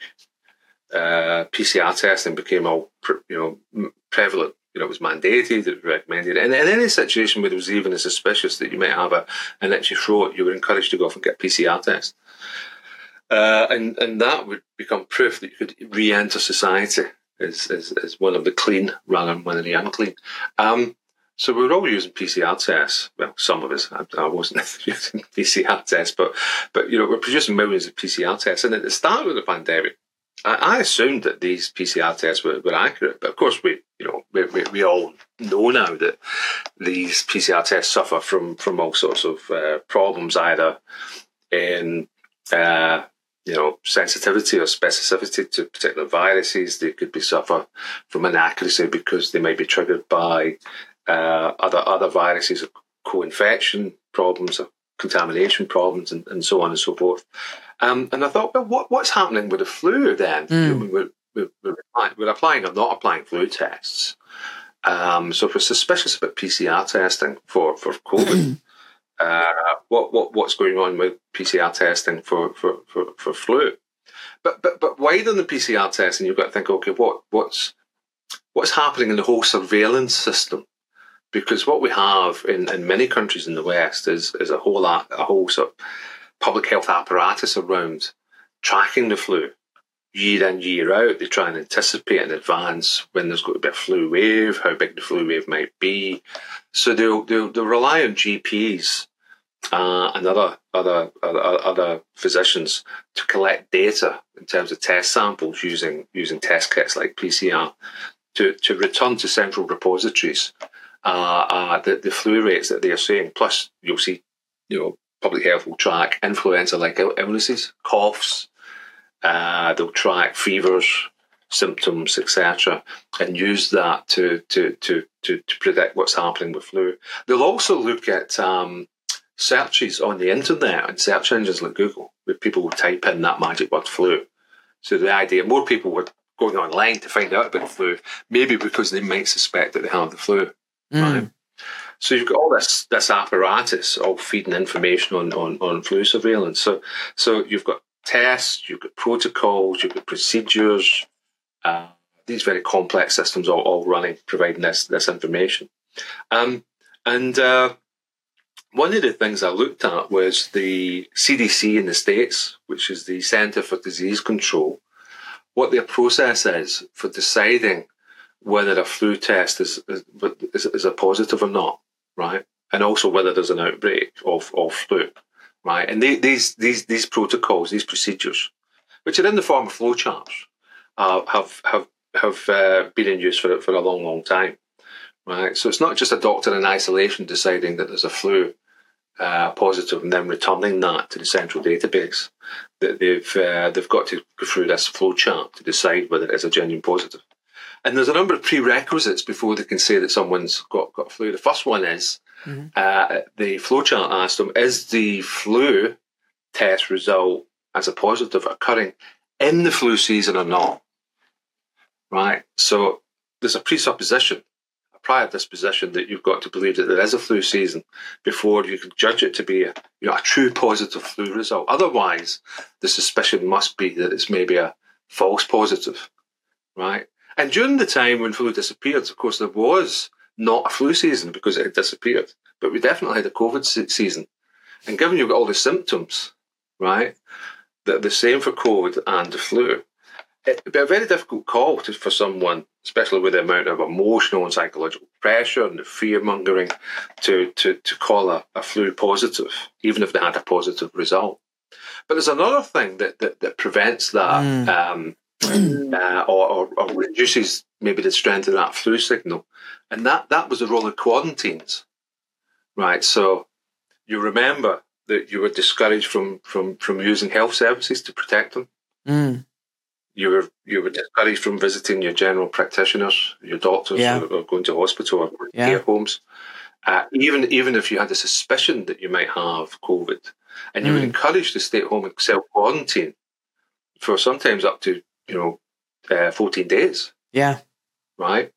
uh, PCR testing became all you know prevalent. You know, it was mandated, it was recommended, and in any situation where there was even a suspicious that you might have a, an itchy throat, you were encouraged to go off and get PCR test. Uh, and, and that would become proof that you could re enter society as, as, as one of the clean rather than one of the unclean. Um, so we were all using PCR tests. Well, some of us. I, I wasn't (laughs) using PCR tests, but but you know we're producing millions of PCR tests. And at the start of the pandemic, I, I assumed that these PCR tests were, were accurate. But of course, we you know we, we, we all know now that these PCR tests suffer from from all sorts of uh, problems, either in uh, you know, sensitivity or specificity to particular viruses. They could be suffer from inaccuracy because they may be triggered by uh, other other viruses, co-infection problems, or contamination problems, and, and so on and so forth. Um, and I thought, well, what, what's happening with the flu then? Mm. We're, we're, we're, applying, we're, applying or not applying flu tests. Um, so if we're suspicious about PCR testing for, for COVID, (clears throat) uh, what, what what's going on with PCR testing for, for, for, for flu. But but but wider than the PCR testing, you've got to think, okay, what what's what's happening in the whole surveillance system? Because what we have in, in many countries in the West is is a whole a whole sort of public health apparatus around tracking the flu year in year out. They try and anticipate in advance when there's going to be a flu wave, how big the flu wave might be. So they'll they'll, they'll rely on GPs uh, and other, other, other other physicians to collect data in terms of test samples using using test kits like PCR to, to return to central repositories uh, uh, the, the flu rates that they are seeing. Plus, you'll see, you know, public health will track influenza-like illnesses, coughs. Uh, they'll track fevers, symptoms, etc., and use that to, to to to to predict what's happening with flu. They'll also look at um, searches on the internet and search engines like Google, where people will type in that magic word flu. So the idea, more people were going online to find out about flu, maybe because they might suspect that they have the flu. Mm. Right? So you've got all this this apparatus all feeding information on, on, on flu surveillance. So so you've got tests, you've got protocols, you've got procedures, uh, these very complex systems all, all running, providing this this information. Um, and uh, one of the things I looked at was the CDC in the States, which is the Center for Disease Control, what their process is for deciding whether a flu test is, is, is a positive or not, right? And also whether there's an outbreak of, of flu, right? And they, these, these, these protocols, these procedures, which are in the form of flowcharts, uh, have, have, have uh, been in use for, for a long, long time right? So it's not just a doctor in isolation deciding that there's a flu uh, positive and then returning that to the central database. That they've uh, they've got to go through this flow chart to decide whether it is a genuine positive. And there's a number of prerequisites before they can say that someone's got, got flu. The first one is mm-hmm. uh, the flowchart asks them, is the flu test result as a positive occurring in the flu season or not? Right? So there's a presupposition a prior disposition that you've got to believe that there is a flu season before you can judge it to be a, you know, a true positive flu result. Otherwise, the suspicion must be that it's maybe a false positive, right? And during the time when flu disappeared, of course, there was not a flu season because it had disappeared, but we definitely had a COVID season. And given you've got all the symptoms, right, that the same for COVID and the flu, it'd be a very difficult call to, for someone, especially with the amount of emotional and psychological pressure and the fear mongering, to, to, to call a, a flu positive, even if they had a positive result. But there's another thing that, that, that prevents that mm. um, uh, or, or, or, reduces maybe the strength of that flu signal. And that, that was the role of quarantines, right? So you remember that you were discouraged from, from, from using health services to protect them. Mm you were you were discouraged from visiting your general practitioners, your doctors, yeah. or, or, going to hospital or yeah. care homes. Uh, even even if you had a suspicion that you might have COVID, and you mm. were encouraged to stay at home and self quarantine for sometimes up to you know uh, fourteen days. Yeah, right,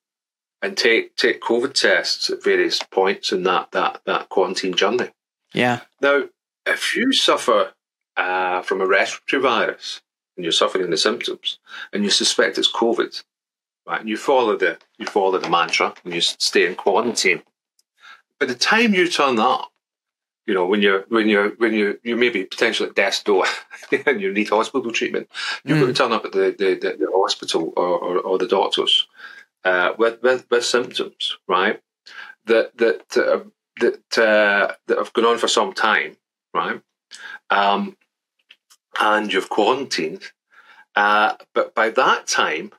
and take take COVID tests at various points in that that that quarantine journey. Yeah. Now, if you suffer uh, from a respiratory virus, and you're suffering the symptoms and you suspect it's COVID, right? And you follow the you follow the mantra and you stay in quarantine. By the time you turn up, You know, when you're when you're when you you may be potentially at death's door (laughs) and you need hospital treatment, you've got to turn up at the the, the, the hospital or, or, or the doctors uh, with, with with symptoms, right? That that uh, that uh, that have gone on for some time, right? Um, and you've quarantined, uh, but by that time,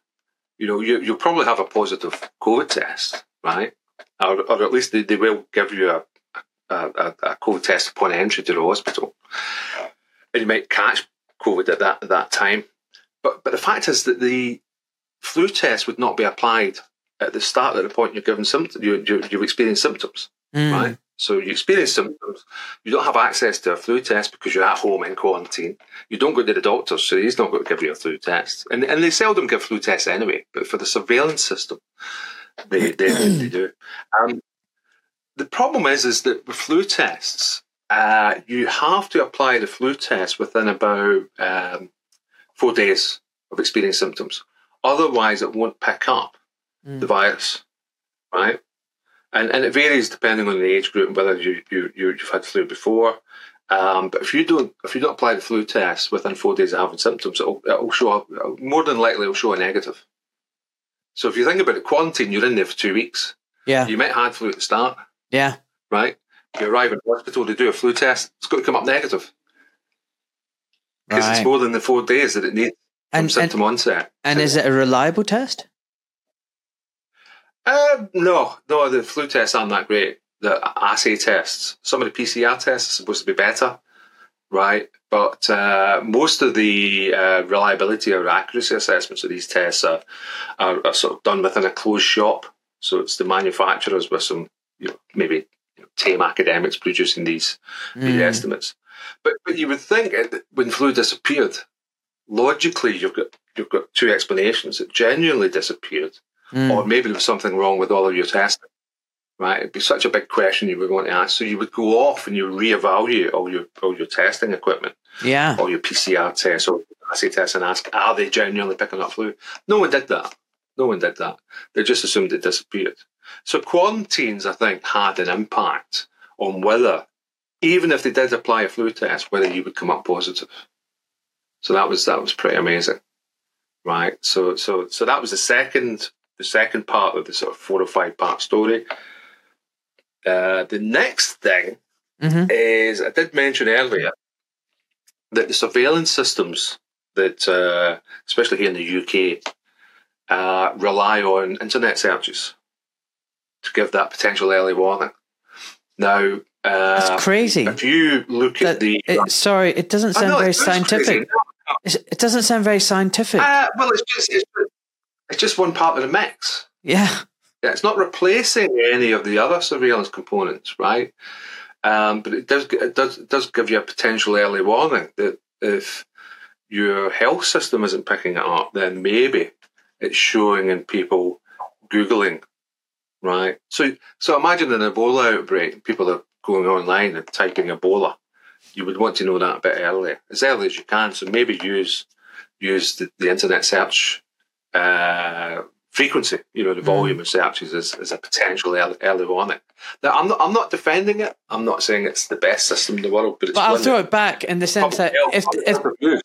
you know you you'll probably have a positive COVID test, right? Or, or at least they, they will give you a, a, a COVID test upon entry to the hospital, and you might catch COVID at that at that time. But but the fact is that the flu test would not be applied at the start at the point you're given symptoms. You, you, you've experienced symptoms, Mm. right? So you experience symptoms. You don't have access to a flu test because you're at home in quarantine. You don't go to the doctor, so he's not going to give you a flu test. And and they seldom give flu tests anyway. But for the surveillance system, they they, they do. Um, the problem is is that with flu tests, uh, you have to apply the flu test within about um, four days of experiencing symptoms. Otherwise, it won't pick up Mm. the virus, right? And and it varies depending on the age group and whether you, you, you you've had flu before. Um, but if you don't if you don't apply the flu test within four days of having symptoms, it'll, it'll show up more than likely it'll show a negative. So if you think about it, quarantine, you're in there for two weeks. Yeah. You might have had flu at the start, Yeah. right? You arrive in hospital to do a flu test, it's got to come up negative because Right. it's more than the four days that it needs from And, and, symptom onset. and is it a reliable test? Uh, no, no, the flu tests aren't that great. The assay tests, some of the PCR tests are supposed to be better, right? But uh, most of the uh, reliability or accuracy assessments of these tests are, are, are sort of done within a closed shop. So it's the manufacturers with some, you know, maybe you know, tame academics producing these, these Mm. estimates. But but you would think that when flu disappeared, logically you've got you've got two explanations. It genuinely disappeared Mm. or maybe there was something wrong with all of your testing. Right, it'd be such a big question you would want to ask. So you would go off and you reevaluate all your all your testing equipment, Yeah. all your PCR tests or assay tests, and ask, are they genuinely picking up flu? No one did that. No one did that. They just assumed it disappeared. So quarantines, I think, had an impact on whether, even if they did apply a flu test, whether you would come up positive. So that was that was pretty amazing, right? So so so that was the second the second part of the sort of four or five part story. Uh, the next thing hmm is I did mention earlier that the surveillance systems that, uh, especially here in the UK, uh, rely on internet searches to give that potential early warning. Now, uh, That's crazy. if you look at the, it- sorry, it doesn't sound know, very it sounds crazy. scientific. It doesn't sound very scientific. Uh, well, it's just it's, it's just one part of the mix. yeah. Yeah, it's not replacing any of the other surveillance components, right? Um, but it does it does it does give you a potential early warning that if your health system isn't picking it up, then maybe it's showing in people googling, right? So so imagine an Ebola outbreak, people are going online and typing Ebola. You would want to know that a bit earlier, as early as you can. So maybe use use the, the internet search uh, frequency, you know, the volume of searches as, as a potential early, early warning. Now, I'm not, I'm not defending it. I'm not saying it's the best system in the world, but it's But I'll throw it back in the sense that health- if, if.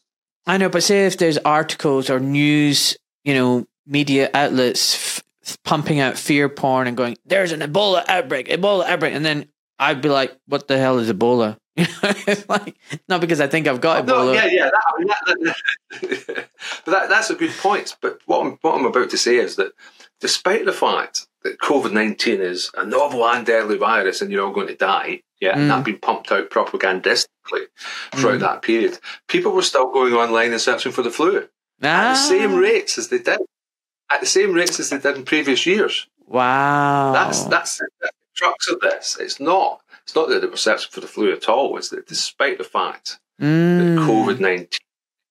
I know, but say if there's articles or news, you know, media outlets pumping out fear porn and going, "There's an Ebola outbreak, Ebola outbreak," and then I'd be like, "What the hell is Ebola?" (laughs) You know, it's like not because I think I've got No, Ebola. yeah, yeah. That, that, that- (laughs) but that, that's a good point. But what I'm, what I'm about to say is that despite the fact that COVID 19 is a novel and deadly virus and you're all going to die, yeah, and Mm. that being pumped out propagandistically throughout Mm. that period, people were still going online and searching for the flu at Ah, the same rates as they did. At the same rates as they did in previous years. Wow, That's that's the crux of this. It's not. It's not that they were searching for the flu at all. It's that despite the fact Mm. that COVID nineteen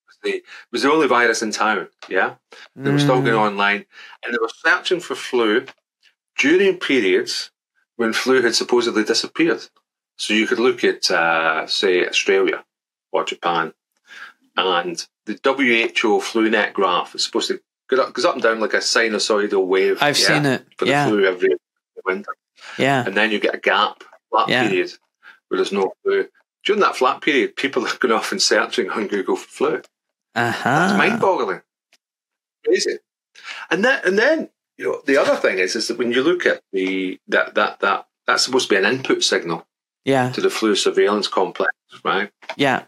was the was the only virus in town. Yeah, they were still Mm. going online, and they were searching for flu during periods when flu had supposedly disappeared. So you could look at, uh, say, Australia or Japan, and the WHO FluNet graph is supposed to go up, goes up and down like a sinusoidal wave. I've yeah, seen it. for the Yeah, flu every winter yeah. and then you get a gap that Yeah. period where there's no flu. During that flat period, people are going off and searching on Google for flu. Uh-huh. That's mind-boggling. Crazy. And then, and then, you know, the other thing is, is that when you look at the that that that that's supposed to be an input signal Yeah. to the flu surveillance complex, right? Yeah.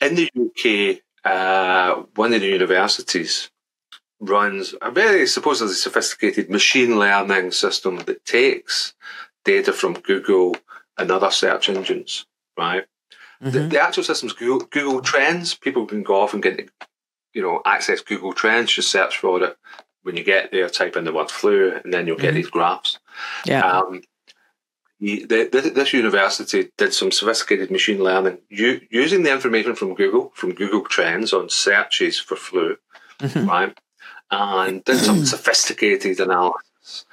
In the UK, uh, one of the universities runs a very supposedly sophisticated machine learning system that takes data from Google and other search engines, right? The, Mhm. the actual system's Google, Google Trends. People can go off and get, you know, access Google Trends, just search for it. When you get there, type in the word flu, and then you'll get Mhm. these graphs. Yeah. Um, the, the, this- university did some sophisticated machine learning u- using the information from Google, from Google Trends on searches for flu, Mhm. right? And did some (clears throat) sophisticated analysis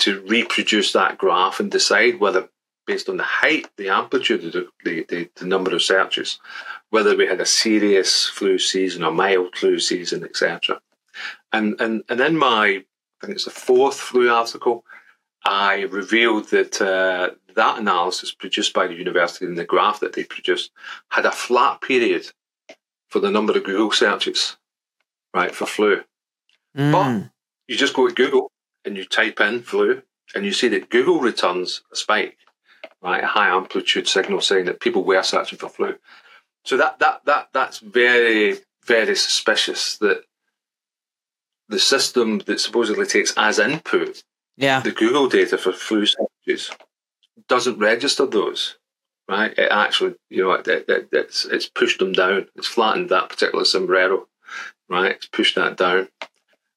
to reproduce that graph and decide whether, based on the height, the amplitude of the, the, the, the number of searches, whether we had a serious flu season or mild flu season, etc. And, and, and in my, I think it's the fourth flu article, I revealed that uh, that analysis produced by the university and the graph that they produced had a flat period for the number of Google searches, right, for flu. Mm. You just go to Google and you type in flu, and you see that Google returns a spike, right, a high amplitude signal saying that people were searching for flu. So that that that that's very very suspicious that the system that supposedly takes as input Yeah. the Google data for flu searches doesn't register those, right? It actually, you know, it, it, it's it's pushed them down. It's flattened that particular sombrero, right? It's pushed that down.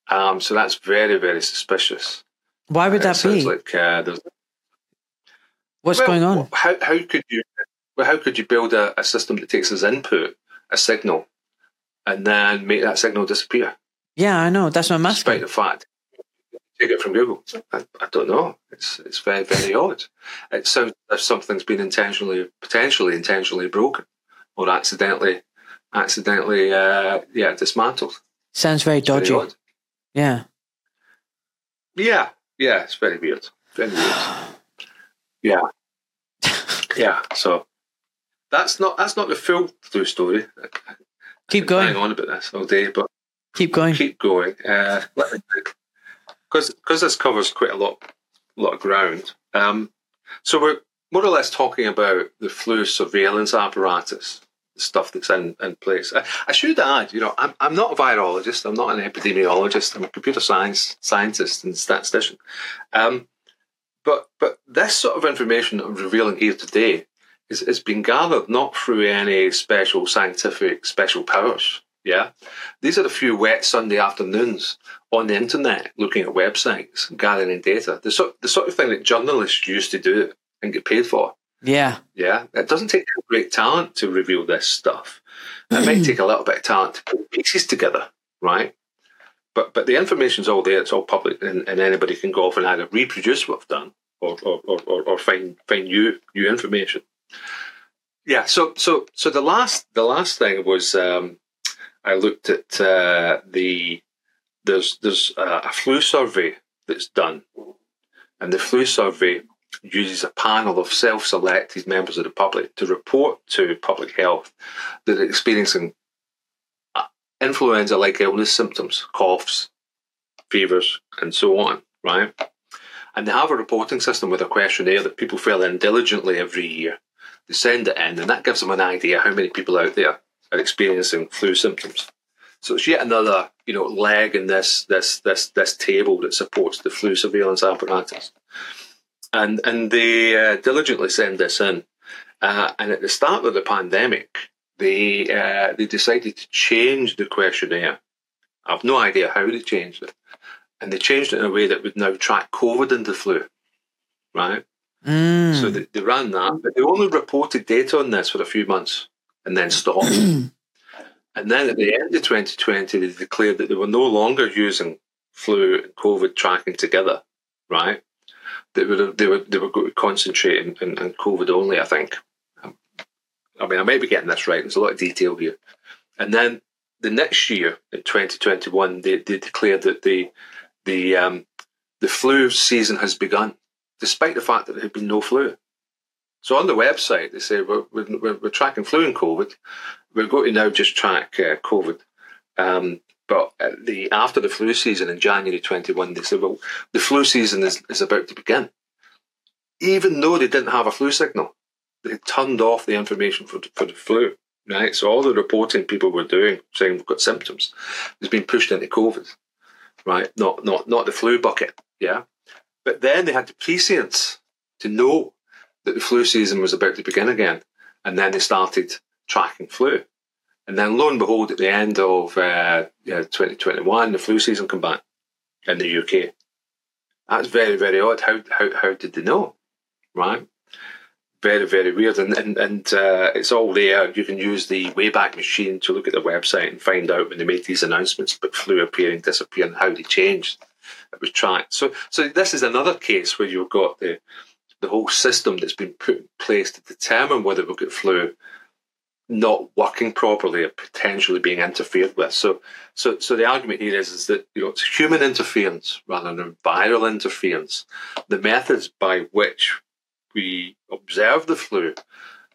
Um, so that's very very suspicious. Why would that be? like uh, What's well, going on? How how could you well, how could you build a, a system that takes as input a signal and then make that signal disappear? Yeah, I know. That's what I'm despite the fact take it from Google. I, I don't know. It's it's very very odd. It sounds as if something's been intentionally, potentially intentionally broken, or accidentally, accidentally, uh, yeah, dismantled. Sounds very very dodgy. odd. Yeah. Yeah, yeah, it's very weird. Very weird. Yeah, (laughs) yeah. So that's not that's not the full through story. Keep could Hang going. on about this all day, but Keep going. keep going. Uh, (laughs) because because this covers quite a lot lot of ground. Um, so we're more or less talking about the flu surveillance apparatus, stuff that's in, in place. I, I should add, you know, I'm, I'm not a virologist, I'm not an epidemiologist, I'm a computer science scientist and statistician. Um, but but this sort of information that I'm revealing here today is, is being gathered not through any special scientific special powers. Yeah, these are a few wet Sunday afternoons on the internet, looking at websites, gathering data. The sort the sort of thing that journalists used to do and get paid for. Yeah. Yeah, it doesn't take great talent to reveal this stuff. It might (clears throat) take a little bit of talent to put pieces together, right? But but the information's all there; it's all public, and, and anybody can go off and either reproduce what I've done or or, or, or, find find new new information. Yeah. So so so the last the last thing was um, I looked at uh, the there's there's a flu survey that's done, and the flu survey uses a panel of self-selected members of the public to report to public health that they're experiencing uh, influenza-like illness symptoms, coughs, fevers, and so on, right? And they have a reporting system with a questionnaire that people fill in diligently every year. They send it in, and that gives them an idea how many people out there are experiencing flu symptoms. So it's yet another, you know, leg in this this this this table that supports the flu surveillance apparatus. And and they uh, diligently send this in. Uh, and at the start of the pandemic, they uh, they decided to change the questionnaire. I've no idea how they changed it, and they changed it in a way that would now track COVID and the flu, right? Mm. So they, they ran that, but they only reported data on this for a few months and then stopped. (clears throat) and then at the end of 2020, they declared that they were no longer using flu and COVID tracking together, right? They were they were they were on, on, on COVID only. I think. Um, I mean, I may be getting this right. There's a lot of detail here. And then the next year, in 2021, they, they declared that the the um, the flu season has begun, despite the fact that there had been no flu. So on the website, they say we're, we're, we're tracking flu and COVID. We're going to now just track uh, COVID. Um, but uh, the after the flu season in January 21, they said, well, the flu season is, is about to begin. Even though they didn't have a flu signal, they turned off the information for, for the flu, right? So all the reporting people were doing, saying we've got symptoms, has been pushed into COVID, right? Not, not, not the flu bucket, yeah? But then they had the prescience to know that the flu season was about to begin again. And then they started tracking flu. And then lo and behold, at the end of uh, yeah, 2021, the flu season come back in the UK. That's very, very odd. How, how, how did they know? Right? Very, very weird. And, and, and uh, it's all there. You can use the Wayback Machine to look at the website and find out when they made these announcements about flu appearing, disappearing, how they changed. It was tracked. So, so this is another case where you've got the, the whole system that's been put in place to determine whether we'll get flu not working properly or potentially being interfered with. So, so, so the argument here is, is that you know it's human interference rather than viral interference. The methods by which we observe the flu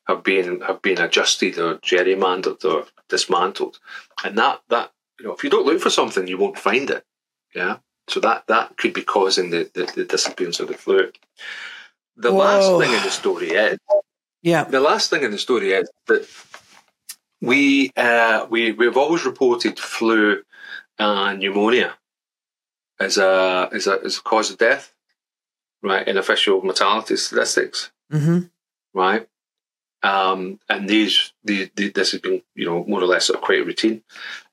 have been have been adjusted or gerrymandered or dismantled, and that that you know if you don't look for something, you won't find it. Yeah, so that that could be causing the the, the disappearance of the flu. The Whoa. last thing in the story is yeah. The last thing in the story is that we uh, we we've always reported flu and pneumonia as a as a as a cause of death, right? In official mortality statistics, mm-hmm. right? Um, and these, the, the, this has been, you know, more or less sort of quite routine.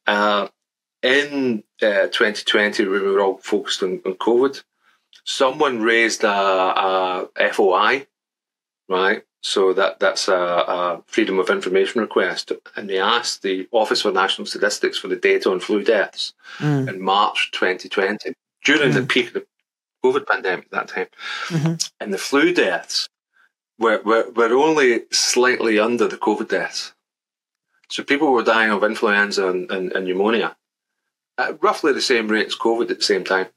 Uh, in uh, 2020, we were all focused on, on COVID, someone raised a, a FOI, right? So that that's a, a, freedom of information request, and they asked the Office for National Statistics for the data on flu deaths mm. in March 2020 during mm. the peak of the COVID pandemic at that time, mm-hmm. and the flu deaths were, were were only slightly under the COVID deaths. So people were dying of influenza and, and, and pneumonia at roughly the same rate as COVID at the same time.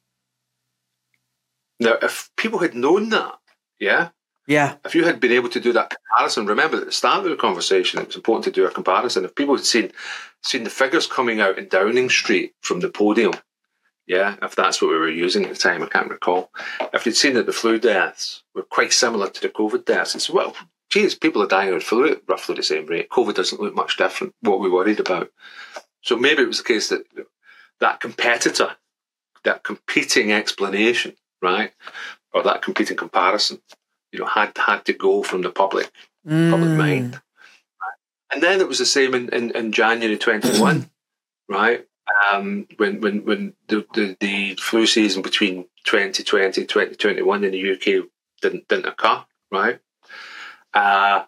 Now, if people had known that, yeah, yeah. If you had been able to do that comparison, remember at the start of the conversation, it was important to do a comparison. If people had seen seen the figures coming out in Downing Street from the podium, yeah, if that's what we were using at the time, I can't recall. If you'd seen that the flu deaths were quite similar to the COVID deaths, it's well, geez, people are dying of flu at roughly the same rate. COVID doesn't look much different. What we worried about. So maybe it was the case that that competitor, that competing explanation, right, or that competing comparison you know, had had to go from the public mm. public mind. And then it was the same in, in, in January 21, (clears throat) right? Um, when when when the, the, the flu season between 2020 2021 in the UK didn't didn't occur, right? Uh,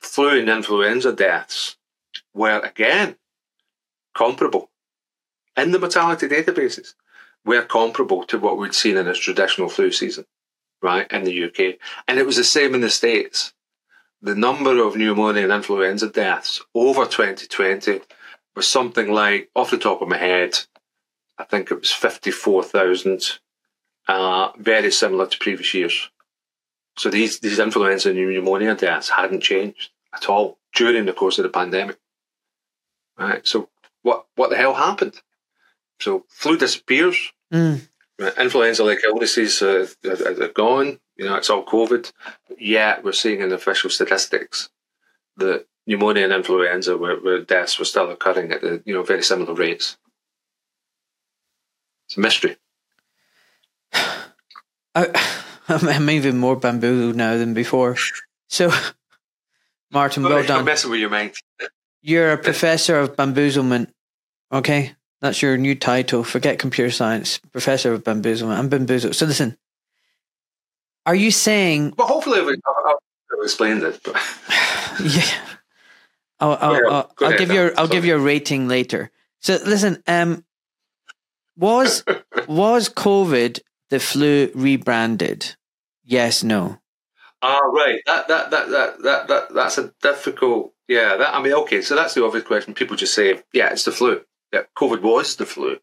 flu and influenza deaths were again comparable in the mortality databases. Were comparable to what we'd seen in a traditional flu season right, in the UK. And it was the same in the States. The number of pneumonia and influenza deaths over 2020 was something like, off the top of my head, I think it was 54,000, uh, very similar to previous years. So these, these influenza and pneumonia deaths hadn't changed at all during the course of the pandemic. Right. So what, what the hell happened? So flu disappears. Mm influenza like illnesses uh, are, are gone. You know, it's all COVID. Yet we're seeing in official statistics that pneumonia and influenza, where, where deaths were still occurring at the you know very similar rates. It's a mystery. (sighs) I, (sighs) I'm even more bamboozled now than before. So, Martin, well, well done. I'm messing with your mind. You're a (laughs) professor of bamboozlement. Okay. That's your new title. Forget computer science, professor of bamboozlement. I'm bamboozled. So listen, are you saying? Well, hopefully I've, I've explained it. But. (sighs) yeah, I'll, I'll, I'll, I'll give you I'll give you a rating later. So listen, um, was (laughs) was COVID the flu rebranded? Yes, no. Ah, right. That that that that that, that that's a difficult. Yeah. That I mean, okay. So that's the obvious question. People just say, yeah, it's the flu yeah, COVID was the flu.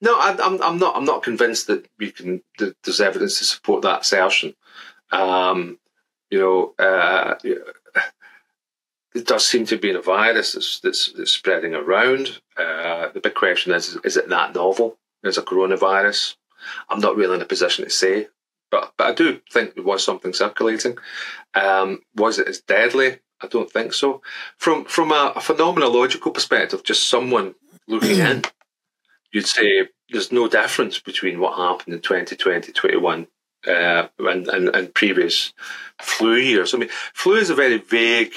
No, I, am I'm not. I'm not convinced that we can. That there's evidence to support that assertion. Um, You know, uh, it does seem to be a virus that's, that's, that's spreading around. Uh, the big question is: is it that novel as a coronavirus? I'm not really in a position to say, but but I do think there was something circulating. Um, was it as deadly? I don't think so. From from a, a phenomenological perspective, just someone looking (clears throat) in, you'd say there's no difference between what happened in 2020, 21 uh, and, and, and previous flu years. I mean, flu is a very vague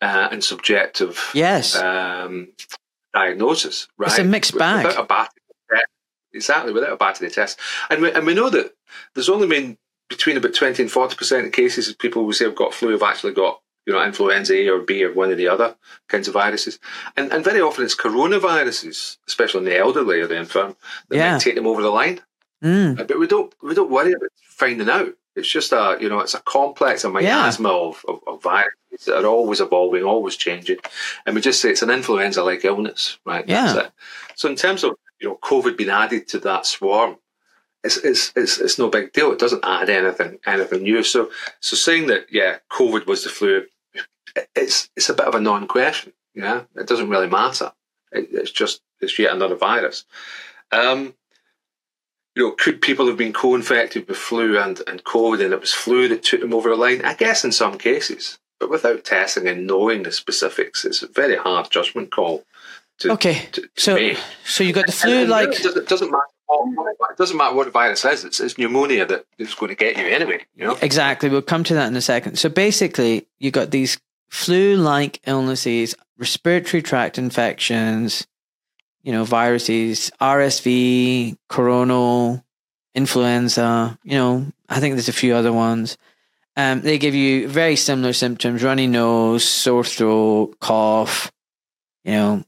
uh, and subjective yes. um, diagnosis, right? It's a mixed bag. Without a test, exactly, without a battery test. And we, and we know that there's only been between about 20 and 40% of cases of people who say have got flu have actually got you know, influenza A or B or one or the other kinds of viruses. And, and very often it's coronaviruses, especially in the elderly or the infirm, that Yeah. might take them over the line. Mm. Uh, But we don't we don't worry about finding out. It's just a you know it's a complex, a miasma of, of, of viruses that are always evolving, always changing, and we just say it's an influenza-like illness, right? Yeah. So in terms of you know COVID being added to that swarm, it's it's it's, it's no big deal. It doesn't add anything anything new. So so saying that yeah, COVID was the flu, it's it's a bit of a non-question. Yeah, it doesn't really matter. It, it's just it's yet another virus. Um, you know, could people have been co-infected with flu and, and COVID and it was flu that took them over the line? I guess in some cases, but without testing and knowing the specifics, it's a very hard judgment call. To, Okay, to, to so make. so you got the flu and like really, it doesn't, it doesn't matter. What, it doesn't matter what the virus is. It's, it's pneumonia that is going to get you anyway. You know. Exactly. We'll come to that in a second. So basically, you got these flu like illnesses, respiratory tract infections, you know, viruses, RSV, coronal, influenza, you know, I think there's a few other ones. Um, they give you very similar symptoms runny nose, sore throat, cough, you know,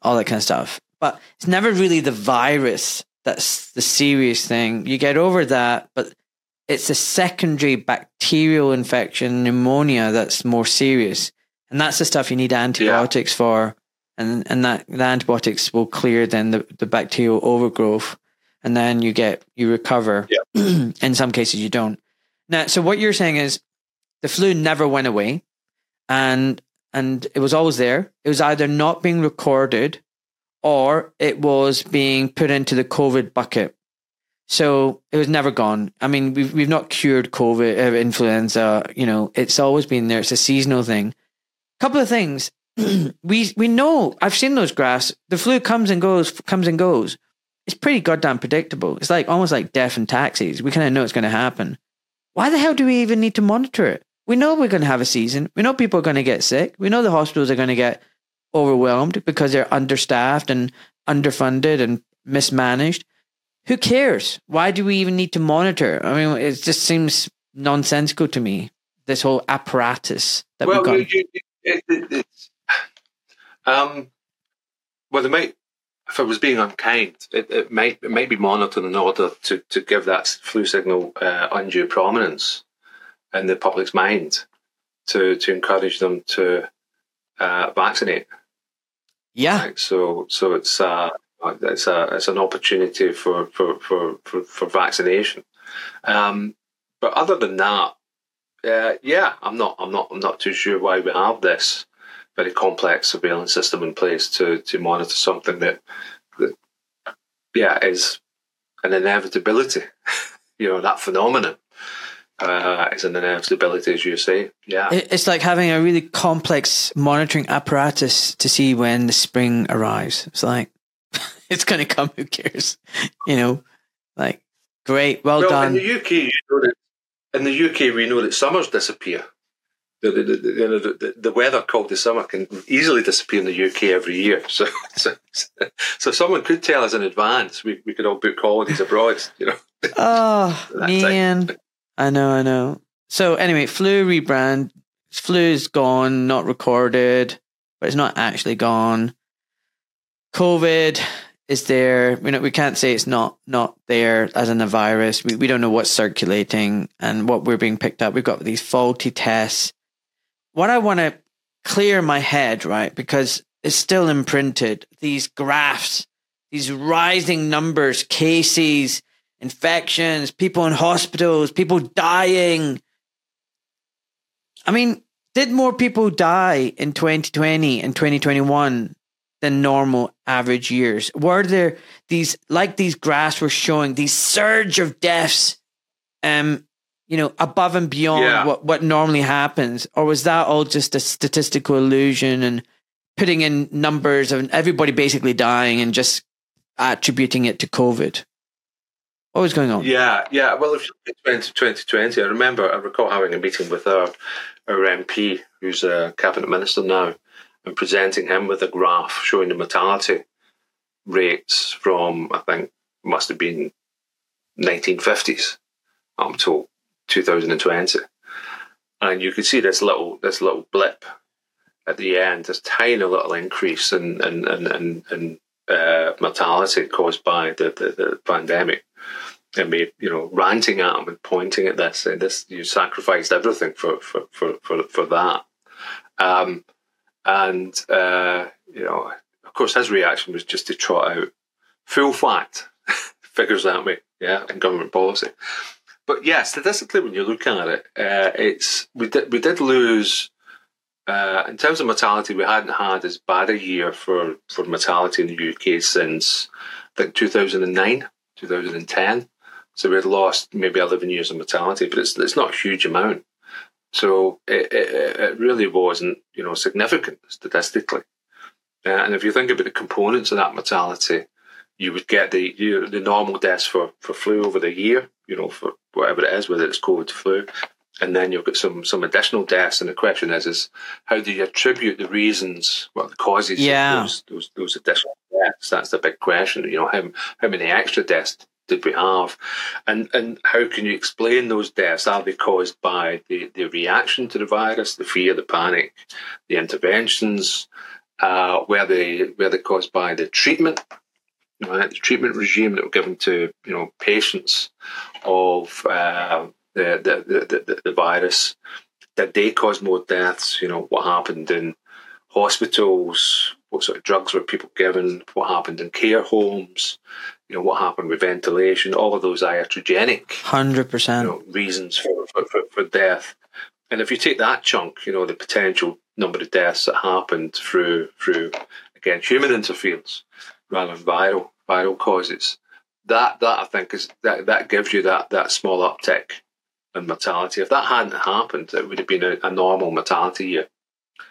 all that kind of stuff. But it's never really the virus that's the serious thing. You get over that, but it's a secondary bacterial infection, pneumonia, that's more serious. And that's the stuff you need antibiotics for. And and that the antibiotics will clear then the, the bacterial overgrowth. And then you get you recover. (clears throat) In some cases you don't. Now so what you're saying is the flu never went away and and it was always there. It was either not being recorded or it was being put into the COVID bucket. So it was never gone. I mean, we've we've not cured COVID, uh, influenza. You know, it's always been there. It's a seasonal thing. A Couple of things. (clears throat) we we know. I've seen those graphs. The flu comes and goes, comes and goes. It's pretty goddamn predictable. It's like almost like death in taxis. We kind of know it's going to happen. Why the hell do we even need to monitor it? We know we're going to have a season. We know people are going to get sick. We know the hospitals are going to get overwhelmed because they're understaffed and underfunded and mismanaged. Who cares? Why do we even need to monitor? I mean, it just seems nonsensical to me. This whole apparatus that well, we've got. you- it, it, it's, um, well, they might. If I was being unkind, it, it might it might be monitored in order to, to give that flu signal uh, undue prominence in the public's mind, to to encourage them to uh, vaccinate. yeah? So so it's uh, it's a it's an opportunity for for for for, for vaccination. Um, but other than that, uh, yeah, I'm not I'm not I'm not too sure why we have this very complex surveillance system in place to to monitor something that that yeah is an inevitability. (laughs) you know that phenomenon uh, is an inevitability, as you say. Yeah. It's like having a really complex monitoring apparatus to see when the spring arrives. It's like it's going to come. Who cares? You know, like great, well, well, done. in the UK, you know that in the UK we know that summers disappear. The, the, the, the, the, the weather called the summer can easily disappear in the UK every year. (laughs) So, so, so someone could tell us in advance. We, we could all book holidays abroad. You know, (laughs) Oh (laughs) man, I know, I know. So anyway, flu rebrand. Flu is gone, not recorded, but it's not actually gone. COVID is there. You know, we can't say it's not not there as in a virus. We we don't know what's circulating and what we're being picked up. We've got these faulty tests. What I want to clear my head, right, because it's still imprinted. These graphs, these rising numbers, cases infections, people in hospitals, people dying. I mean, did more people die in 2020 and 2021 than normal average years? Were there these, like these graphs were showing, these surge of deaths, um, you know, above and beyond Yeah. what, what normally happens? Or was that all just a statistical illusion and putting in numbers of everybody basically dying and just attributing it to COVID? What was going on? Yeah, yeah. Well, if you look at 2020, I remember, I recall having a meeting with our, our MP, who's a cabinet minister now, and presenting him with a graph showing the mortality rates from, I think, must have been 1950s up to 2020. And you could see this little this little blip at the end, this tiny little increase in in in, in, uh, mortality caused by the, the, the pandemic and me, you know, ranting at him and pointing at this, and this you sacrificed everything for for for for, for that. Um, and uh, you know, of course, his reaction was just to trot out full fact (laughs) figures at me, yeah, and government policy. But yeah, statistically, when you look at it, uh, it's we did we did lose. Uh, in terms of mortality, we hadn't had as bad a year for, for mortality in the UK since I think 2009, 2010. So we had lost maybe 11 years of mortality, but it's it's not a huge amount. So it, it, it really wasn't, you know, significant statistically. Uh, and if you think about the components of that mortality, you would get the you, the normal deaths for, for flu over the year, you know, for whatever it is, whether it's COVID flu, and then you've got some some additional deaths. And the question is, is how do you attribute the reasons, well, the causes Yeah. of those, those those additional deaths? That's the big question. You know, how how many extra deaths did we have, and and how can you explain those deaths? Are they caused by the, the reaction to the virus, the fear, the panic, the interventions? Uh, were they were they caused by the treatment? Right, the treatment regime that were given to you know patients of uh, the, the, the, the virus did they cause more deaths? You know what happened in hospitals? What sort of drugs were people given? What happened in care homes? You know what happened with ventilation? All of those iatrogenic Hundred you percent. know, reasons for, for, for, death. And if you take that chunk, you know, the potential number of deaths that happened through through again human interference rather than viral viral causes, that that I think is that that gives you that that small uptick in mortality. If that hadn't happened, it would have been a, a normal mortality year.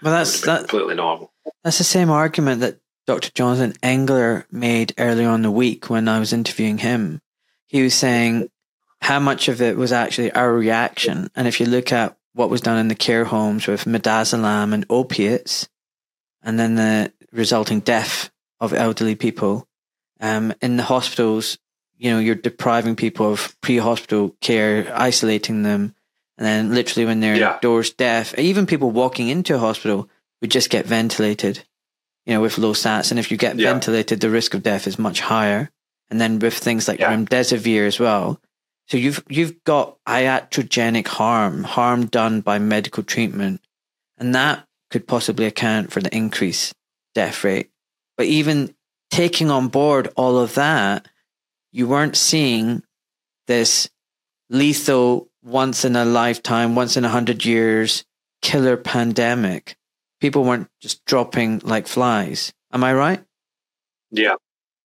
Well, that's would have been that. completely normal. That's the same argument that Dr. Jonathan Engler made earlier on the week when I was interviewing him. He was saying how much of it was actually our reaction. And if you look at what was done in the care homes with midazolam and opiates, and then the resulting death of elderly people, um, in the hospitals, you know, you're depriving people of pre-hospital care, isolating them, and then literally when they're Yeah. indoors deaf, even people walking into a hospital would just get ventilated, you know, with low sats. And if you get Yeah. ventilated, the risk of death is much higher. And then with things like Yeah. remdesivir as well. So you've you've got iatrogenic harm, harm done by medical treatment, and that could possibly account for the increased death rate. But even taking on board all of that, you weren't seeing this lethal, once in a lifetime, once in a hundred years killer pandemic. People weren't just dropping like flies. Am I right? Yeah,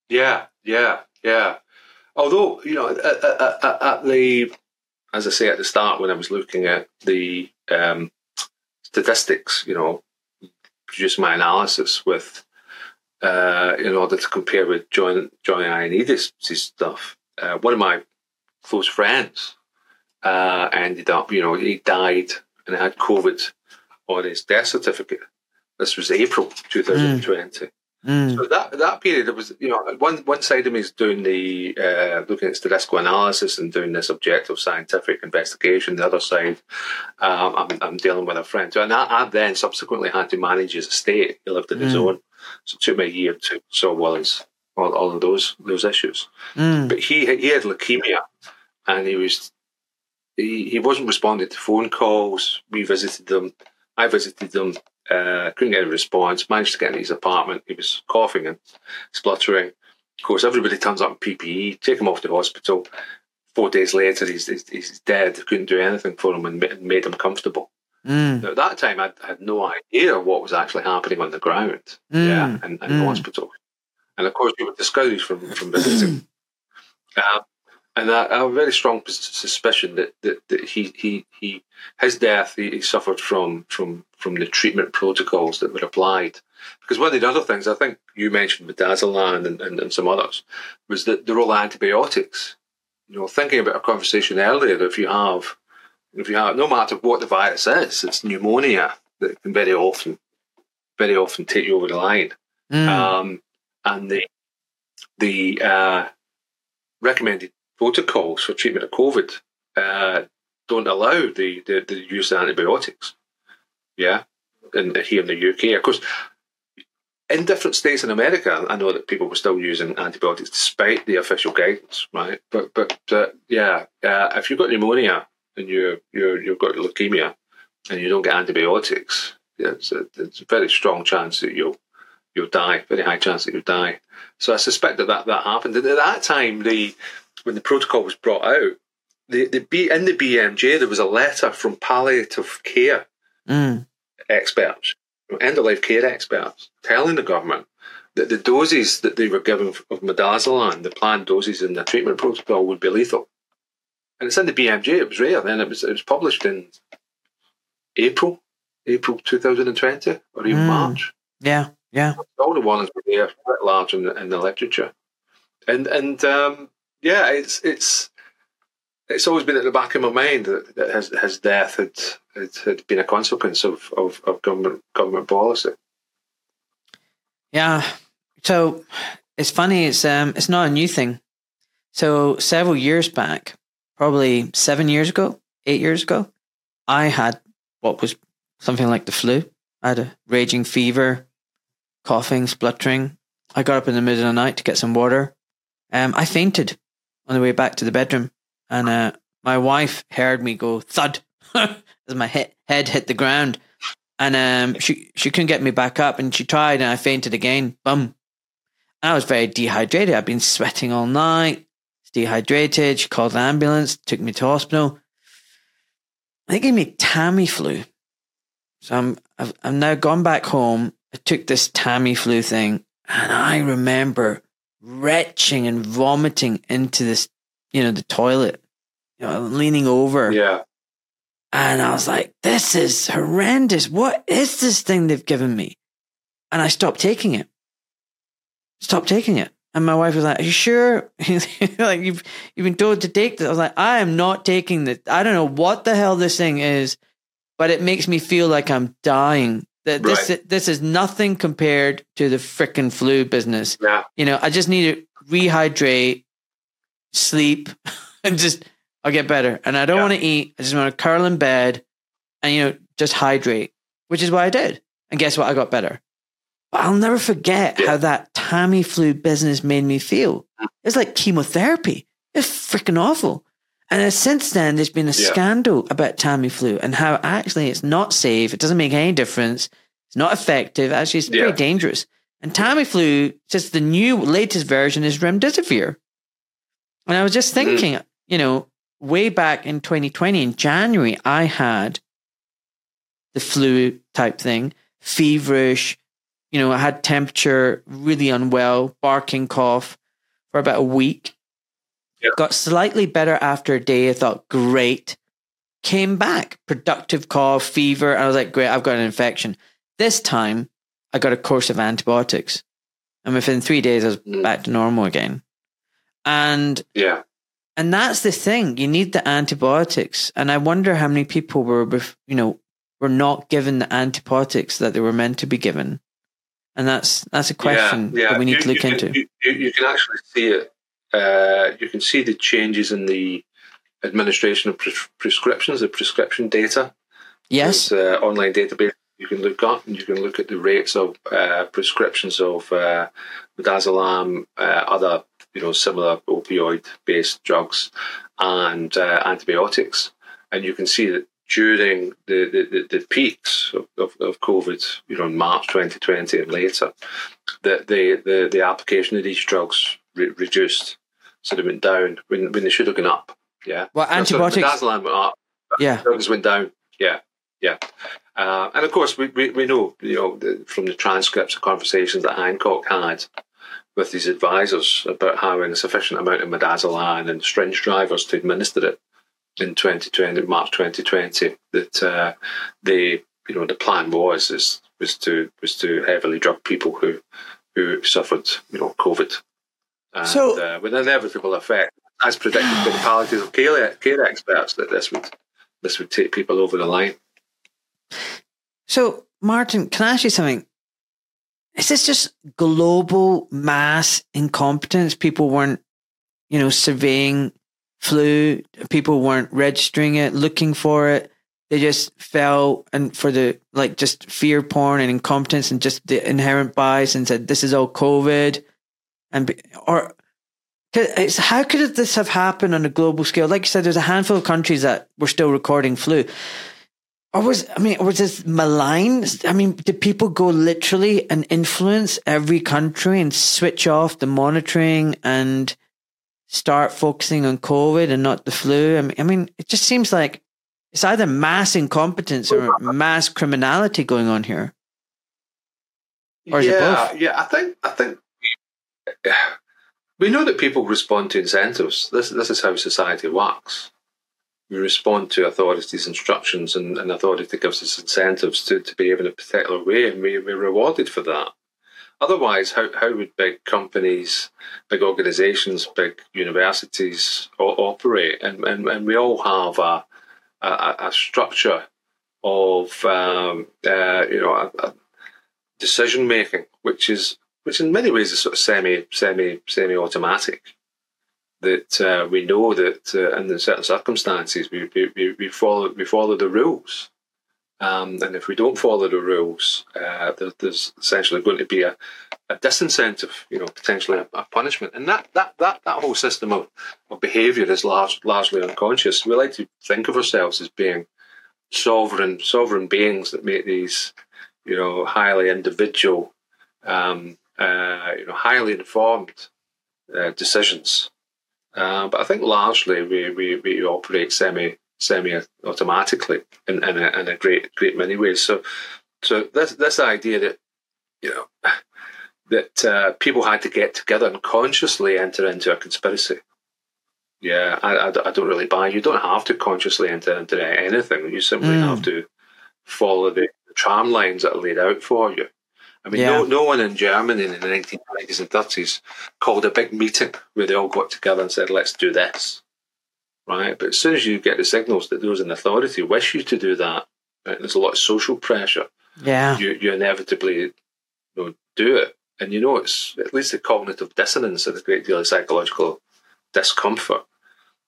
yeah, yeah, yeah. Although you know, at, at, at, the as I say at the start when I was looking at the um, statistics, you know, produce my analysis with uh, in order to compare with John John Ioannidis' stuff. Uh, one of my close friends uh, ended up, you know, he died and had COVID on his death certificate. This was April 2020. Mm. So that that period, it was you know one one side of me is doing the uh, looking at statistical analysis and doing this objective scientific investigation. The other side, um, I'm, I'm dealing with a friend, and I, I then subsequently had to manage his estate. He lived on his Mm. own, so it took me a year to solve all his all, all of those those issues. Mm. But he he had leukemia, and he was he, he wasn't responding to phone calls. We visited them. I visited them. Uh, couldn't get a response. Managed to get in his apartment. He was coughing and spluttering. Of course, everybody turns up in PPE. Take him off to hospital. Four days later, he's he's, he's dead. Couldn't do anything for him and made him comfortable. Mm. Now, at that time, I had no idea what was actually happening on the ground, Mm. yeah, in, in Mm. the hospital. And of course, you were discouraged from from visiting. (clears throat) uh, and I, I have a very strong suspicion that, that, that he, he, he his death he, he suffered from, from from the treatment protocols that were applied. Because one of the other things I think you mentioned with Dazalan and, and, and some others was that the role of antibiotics. You know, thinking about our conversation earlier, if you have if you have no matter what the virus is, it's pneumonia that can very often very often take you over the line. Mm. Um, and the the uh, recommended protocols for treatment of COVID uh, don't allow the, the, the use of antibiotics. Yeah, and here in the UK, of course, in different states in America, I know that people were still using antibiotics despite the official guidance, right? But but uh, yeah, uh, if you've got pneumonia and you you you've got leukemia and you don't get antibiotics, yeah, it's a, it's a very strong chance that you'll you'll die. Very high chance that you'll die. So I suspect that that, that happened. And at that time, the when the protocol was brought out, the, the B, in the BMJ there was a letter from palliative care Mm. experts, end of life care experts, telling the government that the doses that they were given of midazolam, the planned doses in the treatment protocol, would be lethal. And it's in the BMJ. It was rare. Then it was it was published in April, April 2020, or even Mm. March Yeah, yeah. all the warnings were there, quite large in the, in the literature, and and um, yeah, it's it's it's always been at the back of my mind that, that his his death had, had had been a consequence of, of, of government government policy. Yeah. So it's funny. It's um, it's not a new thing. So several years back, probably seven years ago, eight years ago, I had what was something like the flu. I had a raging fever, coughing, spluttering. I got up in the middle of the night to get some water. Um, I fainted on the way back to the bedroom, and uh, my wife heard me go thud (laughs) as my he- head hit the ground and um, she she couldn't get me back up, and she tried, and I fainted again. Bum. I was very dehydrated. I'd been sweating all night. Dehydrated. She called an ambulance, took me to hospital. They gave me Tamiflu. So I'm I've, I've now gone back home. I took this Tamiflu thing, and I remember retching and vomiting into this, you know, the toilet. You know, leaning over. Yeah, And I was like, this is horrendous. What is this thing they've given me? And I stopped taking it. Stopped taking it. And my wife was like, Are you sure? (laughs) like you've you've been told to take this. I was like, I am not taking this. I don't know what the hell this thing is, but it makes me feel like I'm dying. That this this is nothing compared to the frickin' flu business. yeah, You know, I just need to rehydrate, sleep, (laughs) and just I'll get better. And I don't Yeah. want to eat. I just want to curl in bed and you know just hydrate, which is what I did. And guess what? I got better. But I'll never forget Yeah. how that Tamiflu business made me feel. It's like chemotherapy. It's freaking awful. And since then, there's been a Yeah. scandal about Tamiflu and how actually it's not safe. It doesn't make any difference. It's not effective. Actually, it's Yeah. very dangerous. And Tamiflu, just the new latest version is remdesivir. And I was just Mm-hmm. thinking, you know, way back in 2020, in January, I had the flu type thing, feverish. You know, I had temperature, really unwell, barking cough for about a week. Yeah. Got slightly better after a day. I thought, great. Came back, productive cough, fever. And I was like, great, I've got an infection. This time, I got a course of antibiotics. And within three days, I was Mm. back to normal again. And yeah, and that's the thing. You need the antibiotics. And I wonder how many people were, you know, were not given the antibiotics that they were meant to be given. And that's that's a question yeah, yeah. that we need You- to look you into. Can, you, you, you can actually see it. Uh, you can see the changes in the administration of pres- prescriptions, the prescription data. yes. There's, uh, online database you can look up, and you can look at the rates of uh, prescriptions of uh, midazolam, uh, other you know similar opioid-based drugs, and uh, antibiotics, and you can see that during the, the, the, the peaks of, of, of COVID, you know, in March 2020 and later, that the, the, the application of these drugs re- reduced, so they went down when, when they should have gone up. Yeah. Well, antibiotics. midazolam went up, yeah. drugs went down. Yeah. yeah. Uh, and of course, we, we, we know, you know, the, from the transcripts of conversations that Hancock had with his advisors about having a sufficient amount of midazolam and syringe drivers to administer it in 2020, March 2020, that uh, the you know the plan was is was to was to heavily drug people who who suffered you know COVID, and, so uh, with inevitable effect, as predicted by the palliative care, care experts, that this would this would take people over the line. So, Martin, can I ask you something? Is this just global mass incompetence? People weren't, you know, surveying flu. People weren't registering it, looking for it. They just fell and for the like just fear porn and incompetence and just the inherent bias and said this is all COVID, and or it's how could this have happened on a global scale? Like you said, there's a handful of countries that were still recording flu. Or was I mean, was this malign? I mean, did people go literally and influence every country and switch off the monitoring and start focusing on COVID and not the flu? I mean, I mean, it just seems like it's either mass incompetence or mass criminality going on here. Or yeah, yeah. I think I think (sighs) we know that people respond to incentives. This this is how society works we respond to authorities' instructions and, and authority gives us incentives to, to behave in a particular way and we, we're rewarded for that. Otherwise, how, how would big companies, big organizations, big universities operate? And, and, and we all have a, a, a structure of um, uh, you know decision making, which is which in many ways is sort of semi semi semi automatic that uh, we know that uh, in certain circumstances we, we, we follow we follow the rules, um, and if we don't follow the rules, uh, there, there's essentially going to be a, a disincentive, you know, potentially a, a, punishment, and that that that, that whole system of, of behaviour is large, largely unconscious. We like to think of ourselves as being sovereign sovereign beings that make these, you know, highly individual, um, uh, you know, highly informed uh, decisions uh, but I think largely we, we, we operate semi semi automatically in, in, a, in a great great many ways. So so this this idea that you know (sighs) that uh, people had to get together and consciously enter into a conspiracy. Yeah, I, I, I, don't really buy. You don't have to consciously enter into anything. You simply mm. have to follow the tram lines that are laid out for you. I mean, yeah. no, no one in Germany in the 1920s and 30s called a big meeting where they all got together and said, let's do this. Right? But as soon as you get the signals that those in authority wish you to do that, right, there's a lot of social pressure. Yeah. You, you inevitably you know, do it. And you know, it's at least the cognitive dissonance and a great deal of psychological discomfort,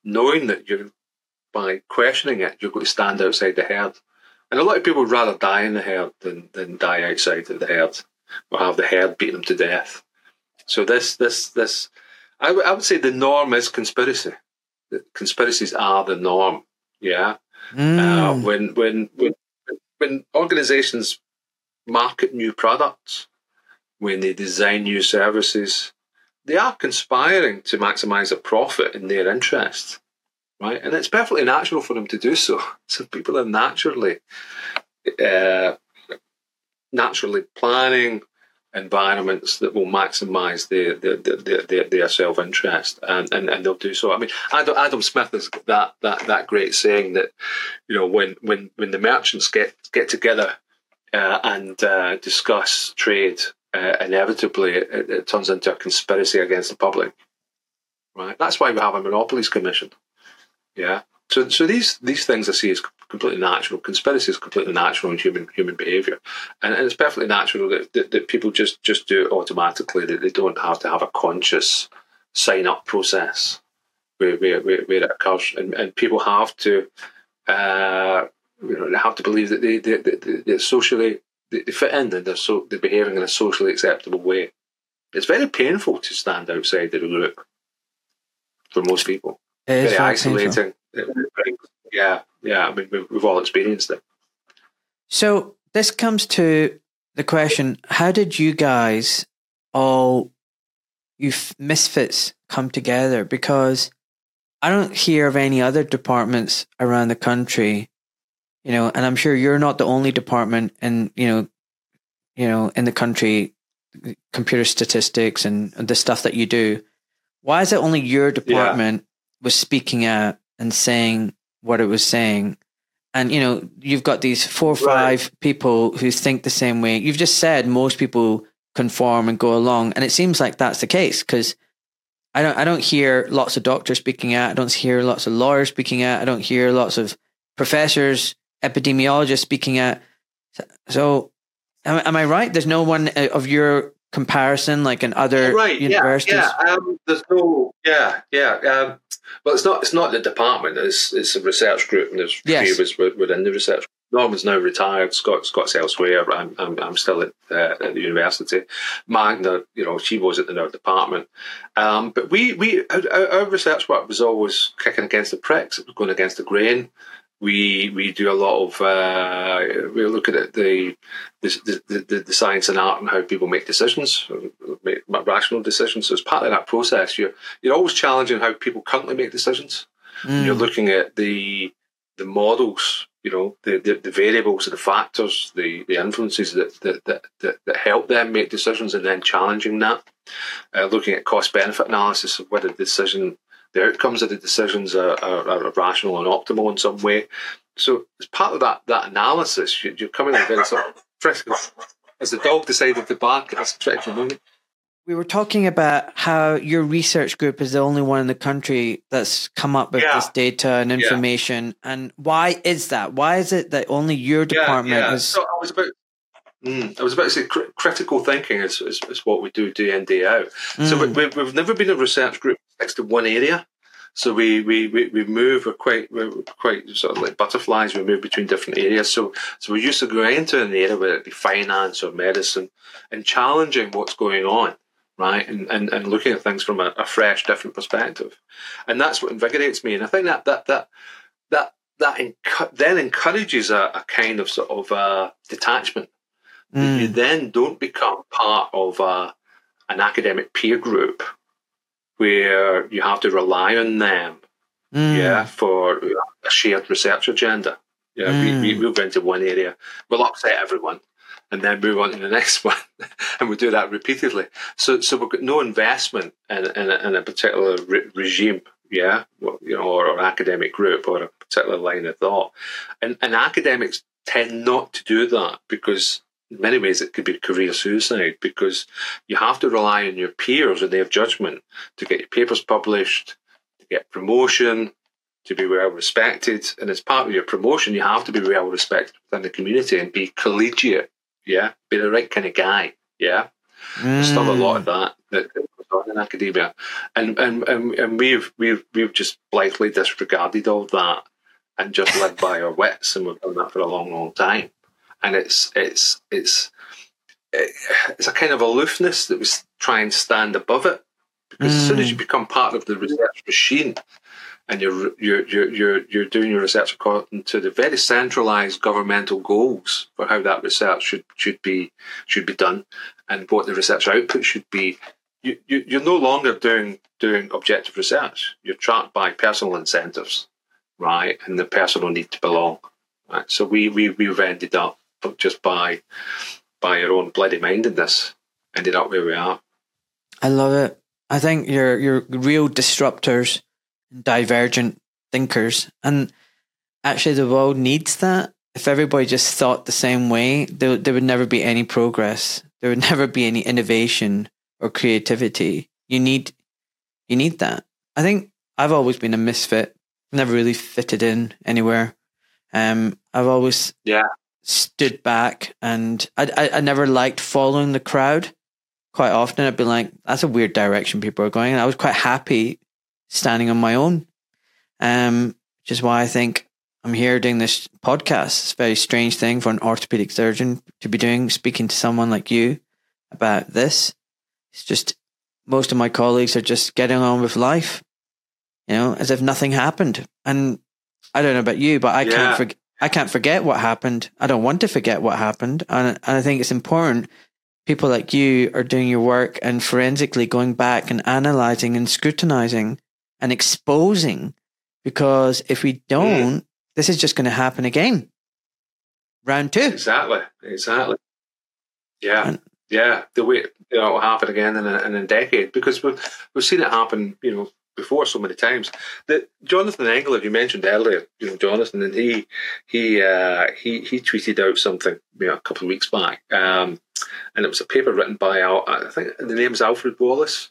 knowing that you're, by questioning it, you're going to stand outside the herd. And a lot of people would rather die in the herd than, than die outside of the herd or have the herd beat them to death. So this, this, this, I, w- I would say the norm is conspiracy. Conspiracies are the norm. Yeah. Mm. Uh, when, when, when, when organizations market new products, when they design new services, they are conspiring to maximize a profit in their interest right? And it's perfectly natural for them to do so. (laughs) So people are naturally, uh, naturally planning environments that will maximise their their, their, their, their self interest, and, and, and they'll do so. I mean, Adam, Adam Smith has that that that great saying that you know when when when the merchants get get together uh, and uh, discuss trade, uh, inevitably it, it turns into a conspiracy against the public. Right. That's why we have a monopolies commission yeah. So, so these these things I see as completely natural. Conspiracy is completely natural in human human behaviour, and, and it's perfectly natural that, that, that, people just just do it automatically. That they don't have to have a conscious sign up process where where, where, where it occurs, and, and people have to uh, you know they have to believe that they they, they, they socially they, fit in and they're so they're behaving in a socially acceptable way. It's very painful to stand outside the group for most people. It is very isolating. Yeah, yeah. I mean, we've, we've all experienced it. So this comes to the question: How did you guys all, you misfits, come together? Because I don't hear of any other departments around the country you know, and I'm sure you're not the only department in, you know, you know, in the country, computer statistics and the stuff that you do. Why is it only your department. Was speaking out and saying what it was saying? And you know, you've got these four or five right. people who think the same way. You've just said most people conform and go along, and it seems like that's the case because I don't I don't hear lots of doctors speaking out. I don't hear lots of lawyers speaking out. I don't hear lots of professors, epidemiologists speaking out. So, am, am I right? There's no one uh, of your comparison like in other right, universities. Yeah, yeah. Um, there's no. Yeah, yeah. Um, well, it's not. It's not the department. It's it's a research group, and there's yes. three of us within the research Norman's now retired. Scott, Scott's elsewhere. I'm, I'm, I'm still at, uh, at the university. Magda, you know, she was in our department. Um, but we, we our, our, research work was always kicking against the pricks. It was going against the grain. We we do a lot of uh, we look looking at the the, the the, science and art and how people make decisions, make rational decisions. So as part of that process, you're you're always challenging how people currently make decisions. Mm. You're looking at the the models you know the, the, the, variables, the factors, the, the influences that, that, that, that, that help them make decisions, and then challenging that. Uh, looking at cost benefit analysis of whether the decision, the outcomes of the decisions are, are, are, rational and optimal in some way. So, as part of that that analysis, you, are coming in very sort of. As the dog decided to bark, it's a critical moment. We were talking about how your research group is the only one in the country that's come up with yeah. this data and information. Yeah. And why is that? Why is it that only your department yeah, is? So I was about. Mm, I was about to say cr- critical thinking is, is, is, what we do day in day out. Mm. So we, we've never been a research group next to one area. So we, we, we, we move, we're quite, we're quite sort of like butterflies, we move between different areas. So, so we're used to going into an area, whether it be finance or medicine, and challenging what's going on right? And, and, and looking at things from a, a, fresh, different perspective. And that's what invigorates me. And I think that that that that that encu- then encourages a, a, kind of sort of uh, detachment. Mm. You then don't become part of a, an academic peer group where you have to rely on them, mm. yeah, for a shared research agenda. Yeah, mm. we, we move into one area, we'll upset everyone and then move on to the (laughs) next one. and we do that repeatedly. So, so we've got no investment in, in, a, in a particular re- regime, yeah, you know, or, or academic group or a particular line of thought. And, and academics tend not to do that because in many ways it could be career suicide because you have to rely on your peers and their judgment to get your papers published, to get promotion, to be well respected. And as part of your promotion, you have to be well respected within the community and be collegiate yeah, be the right kind of guy, yeah. Mm. There's still a lot of that that goes on in academia, and and and, and we've we've we've just blithely disregarded all that and just led by our wits, and we've done that for a long, long time. And it's it's it's it's a kind of aloofness that we try and stand above it because mm. as soon as you mm. become part of the research machine, and you're, you're, you're, you're, you're doing your research according to the very centralized governmental goals for how that research should, should be, should be done and what the research output should be. You, you, you're no longer doing, doing objective research. You're trapped by personal incentives, right? And the personal need to belong. Right? So we, we, we've ended up just by, by our own bloody mindedness, ended up where we are. I love it. I think you're, you're real disruptors divergent thinkers. And actually, the world needs that. If everybody just thought the same way, there, there would never be any progress. There would (laughs) never be any innovation or creativity. You need, you need that. I think I've always been a misfit. Never really fitted in anywhere. Um, I've always yeah stood back, and I, I I never liked following the crowd. Quite often, I'd be like, "That's a weird direction people are going," and I was quite happy standing on my own. Um, which is why I think I'm here doing this podcast. It's a very strange thing for an orthopedic surgeon to be doing, speaking to someone like you about this. It's just most of my colleagues are just getting on with life, you know, as if nothing happened. And I don't know about you, but I yeah. can't forget. I can't forget what happened. I don't want to forget what happened. And, and I think it's important people like you are doing your work and forensically going back and analyzing and scrutinizing and exposing because if we don't, mm. this is just going to happen again. round two. Exactly, exactly. Yeah, And- yeah. The way you know, it'll happen again in a, in a decade because we've we've seen it happen. You know, before so many times. That Jonathan Engler, you mentioned earlier, you know, Jonathan, and he he uh, he he tweeted out something you know, a couple of weeks back, um, and it was a paper written by I think the name's Alfred Wallace.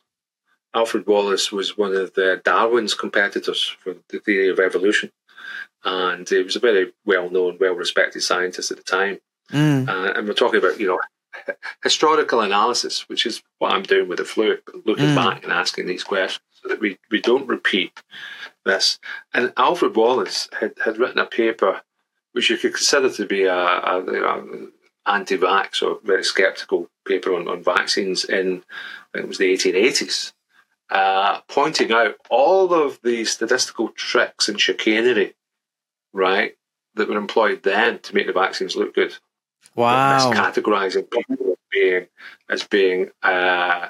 Alfred Wallace was one of the Darwin's competitors for the theory of evolution, and he was a very well-known, well-respected scientist at the time. Mm. Uh, and we're talking about, you know, historical analysis, which is what I'm doing with the flu, looking Mm. back and asking these questions that we, we don't repeat this. And Alfred Wallace had, had written a paper which you could consider to be a, a you know, anti-vax or very sceptical paper on, on vaccines in I think it was the 1880s, uh, pointing out all of the statistical tricks and chicanery, right, that were employed then to make the vaccines look good Wow. categorizing people as being as being uh,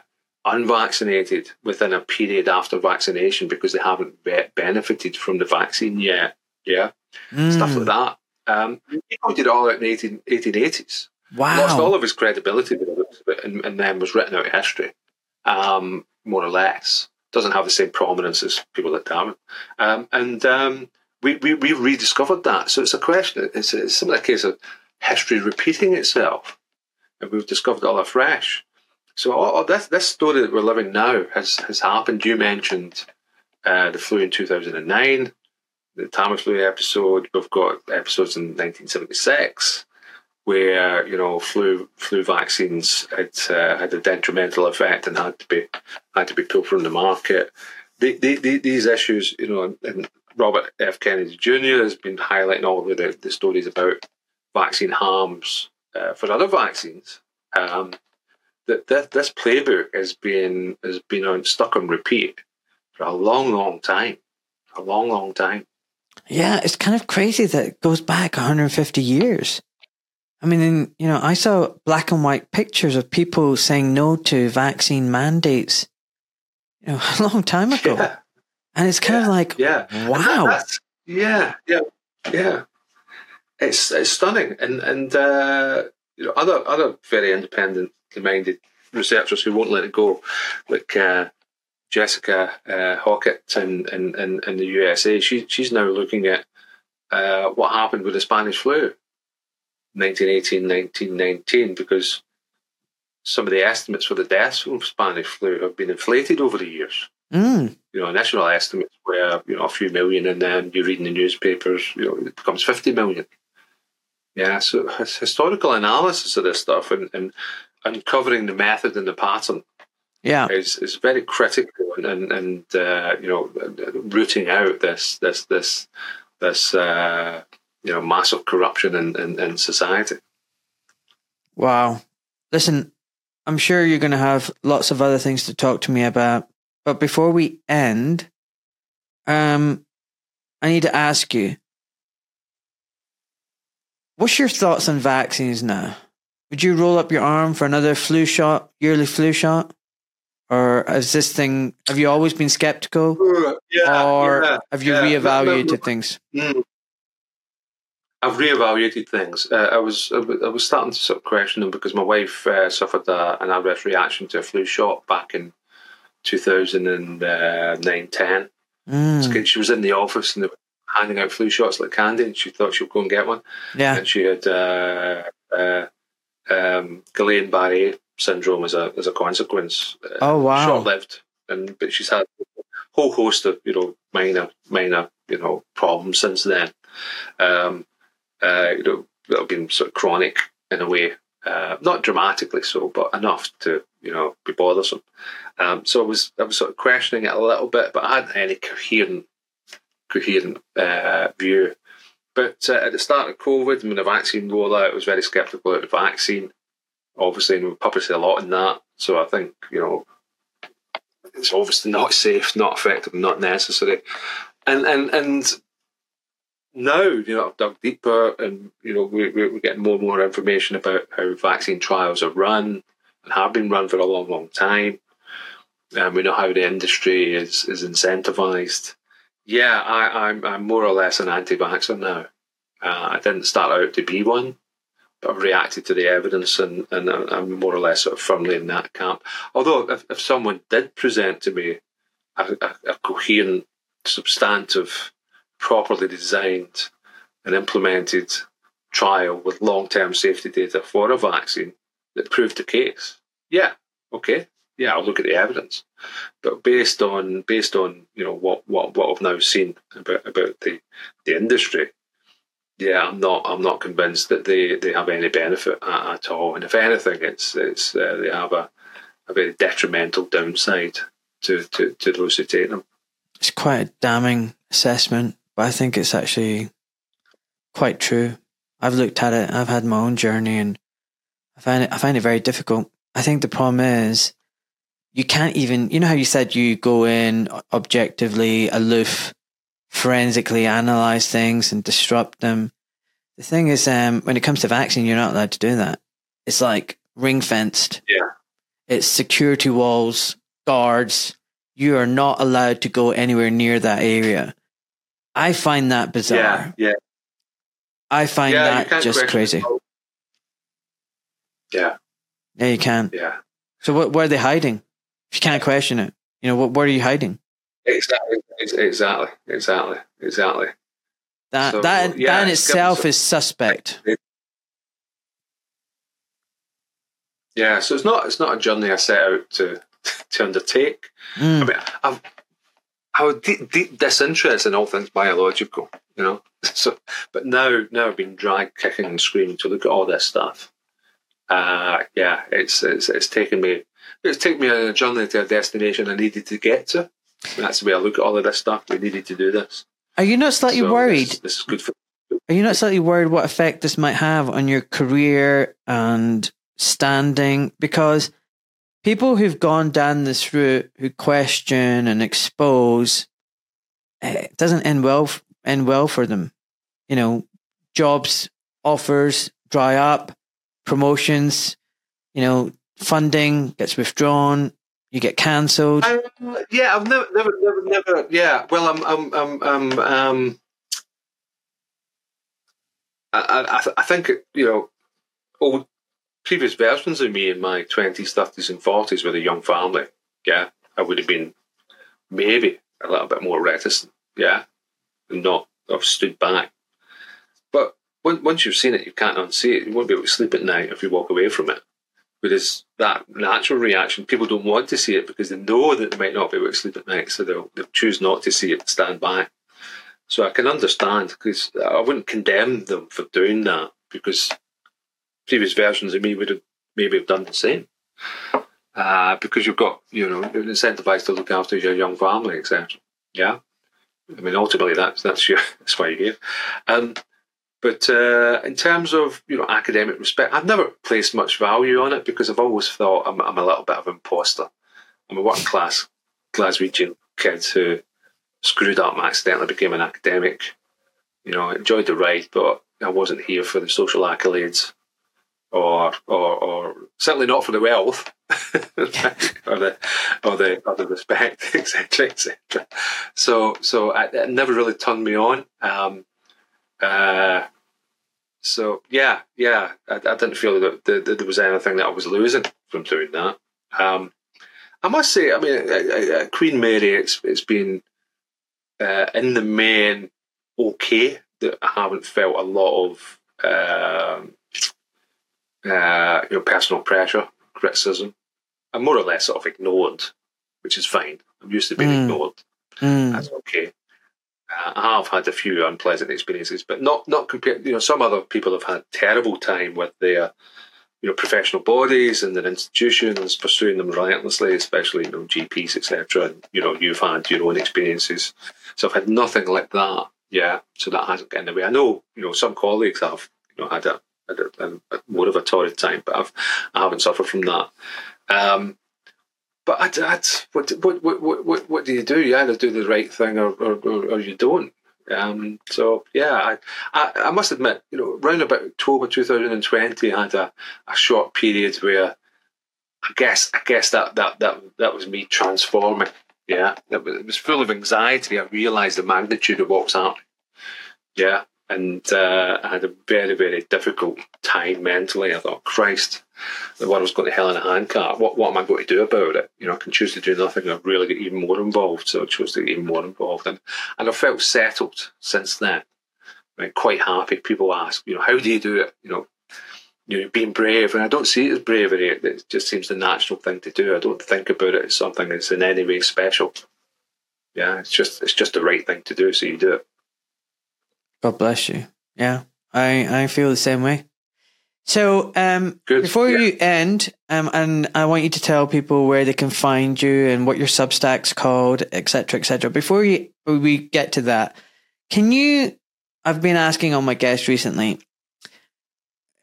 unvaccinated within a period after vaccination because they haven't be- benefited from the vaccine yet. Yeah, stuff Mm. like that. Um, he pointed it all out in the 18, 1880s. Lost all of his credibility with the looks of it, and, and then was written out of history, um, more or less. Doesn't have the same prominence as people like Darwin. Um, and um, we, we, we rediscovered that. So it's a question, it's, it's similar case of history repeating itself. And we've discovered it all afresh. So all, this, this story that we're living now has, has happened. You mentioned uh, the flu in 2009, the Tamiflu episode. We've got episodes in 1976 where you know flu flu vaccines had uh, had a detrimental effect and had to be had to be pulled from the market. The, the, the, these issues, you know, and Robert F. Kennedy Jr. has been highlighting all the, the stories about vaccine harms uh, for other vaccines. Um, that that this playbook has been has been on stuck on repeat for a long, long time, a long, long time. Yeah, it's kind of crazy that it goes back 150 years. I mean, you know, I saw black and white pictures of people saying no to vaccine mandates, you know, (laughs) a long time ago. Yeah, And it's kind of like, yeah. wow. That's- yeah, yeah, yeah. It's it's stunning, and and uh, you know other other very independently minded researchers who won't let it go, like uh, Jessica uh, Hockett in, in, in, the USA. She she's now looking at uh, what happened with the Spanish flu, 1918, 1919, because some of the estimates for the deaths from Spanish flu have been inflated over the years Mm, you know, initial estimates were, you know, a few million, and then you read in the newspapers, you know, it becomes 50 million. Yeah, so historical analysis of this stuff and, and uncovering the method and the pattern yeah. is, is very critical and, and, and uh, you know, rooting out this, this, this, this, uh, you know, massive corruption in, in, in society. Wow. Listen, I'm sure you're going to have lots of other things to talk to me about. But before we end, um, I need to ask you what's your thoughts on vaccines now? Would you roll up your arm for another flu shot, yearly flu shot? Or is this thing, have you always been skeptical? Yeah, or yeah, have you yeah. reevaluated things? Mm. I've reevaluated things. Uh, I was I was- I was starting to sort of question them because my wife uh, suffered a, an adverse reaction to a flu shot back in 2009 10. Mm, She was in the office and they were handing out flu shots like candy, and she thought she'd go and get one. yeah. And she had uh, uh, um, Guillain Barre syndrome as a as a consequence. Uh, Oh, wow. short lived, and but she's had a whole host of you know minor minor you know problems since then. Um, uh, you know, that have been sort of chronic in a way, uh, not dramatically so, but enough to you know be bothersome. Um, so I was I was sort of questioning it a little bit, but I hadn't any coherent coherent uh, view. But uh, at the start of COVID, when the vaccine rollout, I was very sceptical of the vaccine. Obviously, and we published a lot in that. So I think you know it's obviously not safe, not effective, not necessary. And and and now you know I've dug deeper, and you know we, we- we're getting more and more information about how vaccine trials are run and have been run for a long, long time. And we know how the industry is is incentivized. Yeah, I, I'm I'm more or less an anti-vaxxer now. Uh, I didn't start out to be one. But I've reacted to the evidence, and, and I'm more or less sort of firmly in that camp. Although, if, if someone did present to me a, a, a coherent, substantive, properly designed and implemented trial with long term safety data for a vaccine that proved the case, yeah, okay, yeah, I'll look at the evidence. But based on based on you know what what what I've now seen about about the the industry, yeah, I'm not I'm not convinced that they, they have any benefit at, at all. And if anything, it's it's uh, they have a, a very detrimental downside to, to, to those who take them. It's quite a damning assessment, but I think it's actually quite true. I've looked at it. I've had my own journey, and I find it I find it very difficult. I think the problem is you can't even. You know how you said you go in objectively aloof forensically analyze things and disrupt them. The thing is, um, when it comes to vaccine, you're not allowed to do that. It's like ring fenced. Yeah. It's security walls, guards. You are not allowed to go anywhere near that area. I find that bizarre. Yeah. Yeah. I find yeah, that just crazy. Yeah. Yeah, you can. Yeah. So what? Where are they hiding? If you can't question it, you know what? Where are you hiding? Exactly, exactly, exactly, exactly. That so, that yeah, that in itself is suspect. Yeah, so it's not it's not a journey I set out to to undertake. Mm. I mean, I've I was deep, deep disinterest in all things biological, you know. (laughs) So, but now now I've been dragged kicking and screaming to look at all this stuff. Uh, yeah, it's it's it's taken me it's taken me on a journey to a destination I needed to get to. That's the way I look at all of this stuff. We needed to do this. Are you not slightly so worried? This, this, is good for. Are you not slightly worried what effect this might have on your career and standing? Because people who've gone down this route, who question and expose, eh, it doesn't end well. End well for them. You know, jobs offers dry up, promotions. You know, funding gets withdrawn you get cancelled. Um, yeah, I've never, never, never, never. Yeah, well, I'm, I'm, I'm, I'm um, I, I, I think you know, old previous versions of me in my twenties, thirties, and forties with a young family. Yeah, I would have been maybe a little bit more reticent. Yeah, and not have stood back. But once you've seen it, you can't unsee it. You won't be able to sleep at night if you walk away from it. Whereas that natural reaction, people don't want to see it because they know that they might not be able to sleep at night, so they'll, they'll choose not to see it, stand by. So I can understand because I wouldn't condemn them for doing that because previous versions of me would have maybe have done the same. Uh, because you've got, you know, you're incentivized to look after your young family, etc. Yeah, I mean, ultimately that's that's your (laughs) that's why you're here. Um, but uh, in terms of you know academic respect, I've never placed much value on it because I've always thought I'm, I'm a little bit of an imposter. I'm a working class Glaswegian kid who screwed up and accidentally became an academic. You know, I enjoyed the ride, but I wasn't here for the social accolades, or or, or certainly not for the wealth, (laughs) or the or the or the respect, (laughs) etc., etc. So so I, it never really turned me on. Um, uh, so yeah, yeah, I, I didn't feel that, that, that, there was anything that I was losing from doing that. Um, I must say, I mean, uh, uh, Queen Mary, it's it's been uh, in the main okay. That I haven't felt a lot of um, uh, you know personal pressure, criticism. I'm more or less sort of ignored, which is fine. I'm used to being mm. ignored. Mm. That's okay. I have had a few unpleasant experiences, but not not compared. You know, some other people have had terrible time with their you know professional bodies and their institutions pursuing them relentlessly, especially you know GPs etc. You know you've had your own experiences, so I've had nothing like that. Yeah, so that hasn't gotten in the way. I know you know some colleagues have you know had a, had a, a more of a torrid time, but I've I haven't suffered from that. Um, but I, I, what, what, what, what, what do you do? You either do the right thing or, or, or you don't. Um, so yeah, I, I, I, must admit, you know, around about October 2020, I had a, a short period where I guess I guess that that that that was me transforming. Yeah, it was, it was full of anxiety. I realised the magnitude of what was happening. Yeah, and uh, I had a very, very difficult time mentally. I thought, Christ, the world's going to hell in a handcart. What, what am I going to do about it? You know, I can choose to do nothing or really get even more involved. So I chose to get even more involved. And, and I felt settled since then. Quite happy. People ask, you know, how do you do it? You know, you know, being brave, and I don't see it as bravery. It just seems the natural thing to do. I don't think about it as something that's in any way special. Yeah, it's just it's just the right thing to do, so you do it. God bless you. Yeah, I I feel the same way. So, um, Good, before yeah. you end, um, and I want you to tell people where they can find you and what your Substack's called, etc., etc. Before you we get to that, can you? I've been asking all my guests recently.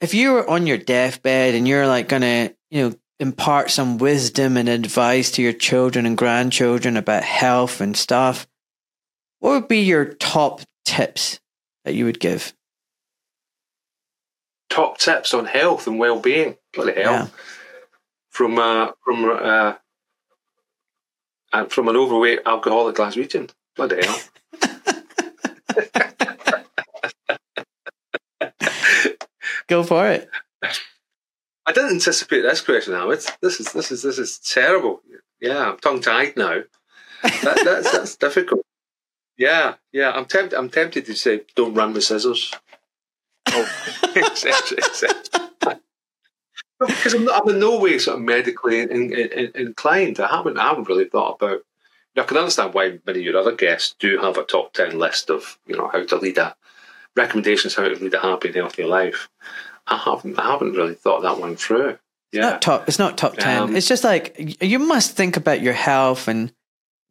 If you were on your deathbed and you're like gonna, you know, impart some wisdom and advice to your children and grandchildren about health and stuff, what would be your top tips that you would give? Top tips on health and well-being. Bloody hell! Yeah. From uh, from uh, uh, from an overweight alcoholic Glaswegian. Bloody hell! (laughs) Go for it. I didn't anticipate this question, Ahmad. This is this is this is terrible. Yeah, I'm tongue tied now. That, that's that's difficult. Yeah, yeah. I'm tempted. I'm tempted to say, "Don't run with scissors." Oh, (laughs) etc. etc. Because I'm, not, I'm in no way sort of medically in, in, in, inclined. I haven't. I haven't really thought about. You know, I can understand why many of your other guests do have a top ten list of you know how to lead a recommendations how to lead a happy and healthy life. I haven't. I haven't really thought that one through. Yeah. It's not top. It's not top ten. Um, it's just like you must think about your health and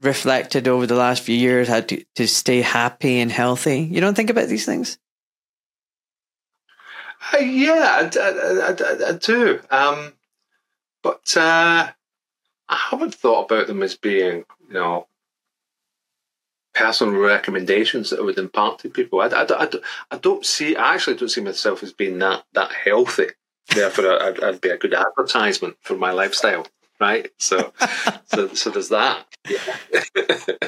reflected over the last few years how to, to stay happy and healthy. You don't think about these things. Uh, yeah, I, I, I, I do. Um, but uh, I haven't thought about them as being, you know, personal recommendations that I would impart to people. I, I, I, I don't see, I actually don't see myself as being that, that healthy. Therefore, I'd, I'd be a good advertisement for my lifestyle, right? So, so, so there's that. Yeah.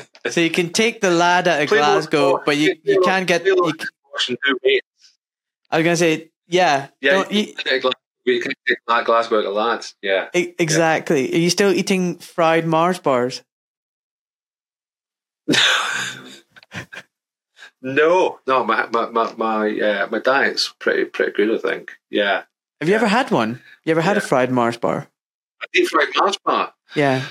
(laughs) So you can take the lad out of Play more Glasgow, sport. but you, you can't get. You, c- squash and do weight. I was gonna say, yeah, Yeah, you can take Glasgow- you can take Glasgow to lads. Yeah. exactly. Are you still eating fried Mars bars? (laughs) no, no, my my my my, uh, my diet's pretty pretty good. I think. Yeah, Have you ever had one? You ever had a fried Mars bar? Deep fried Mars bar. Yeah.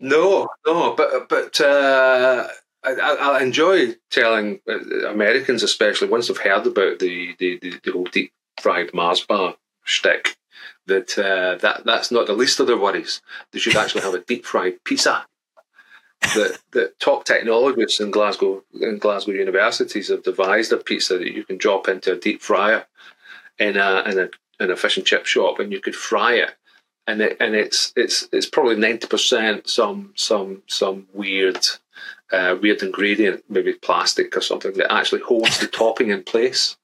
No, no, but but uh, I, I I enjoy telling uh, Americans, especially once they've heard about the the, the, the whole deep fried Mars bar shtick, that uh, that that's not the least of their worries. They should actually have a deep fried pizza. that that top technologists in Glasgow in Glasgow universities have devised a pizza that you can drop into a deep fryer in a in a in a fish and chip shop, and you could fry it and it, and it's it's it's probably ninety percent some some some weird uh, weird ingredient, maybe plastic or something that actually holds the (laughs) topping in place.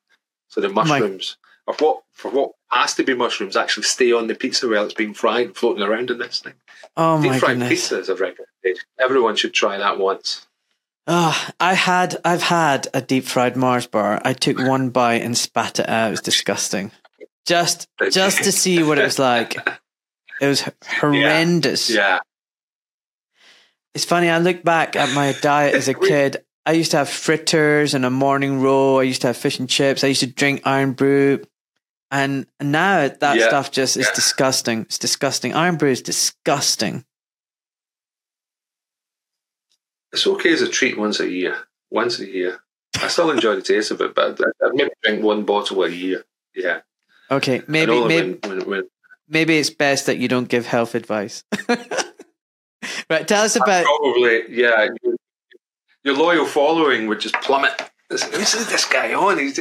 So the mushrooms, or what for what has to be mushrooms, actually stay on the pizza while it's being fried, and floating around in this thing. Oh Deep my fried goodness. pizza is a recommendation. Everyone should try that once. Oh, I had I've had a deep fried Mars bar. I took (laughs) one bite and spat it out. It was disgusting. Just just to see what it was like. (laughs) It was horrendous. Yeah, It's funny. I look back at my diet as a (laughs) kid. I used to have fritters and a morning roll. I used to have fish and chips. I used to drink Irn-Bru, and now that Yeah. stuff just is Yeah. disgusting. It's disgusting. Irn-Bru is disgusting. it's okay as a treat once a year. Once a year, I still enjoy the taste of it, but I- I'd maybe drink one bottle a year. Yeah, Okay, maybe maybe when, when, when maybe it's best that you don't give health advice. (laughs) right, tell us about Probably, yeah. Your, loyal following would just plummet. This, who's this guy on? He's,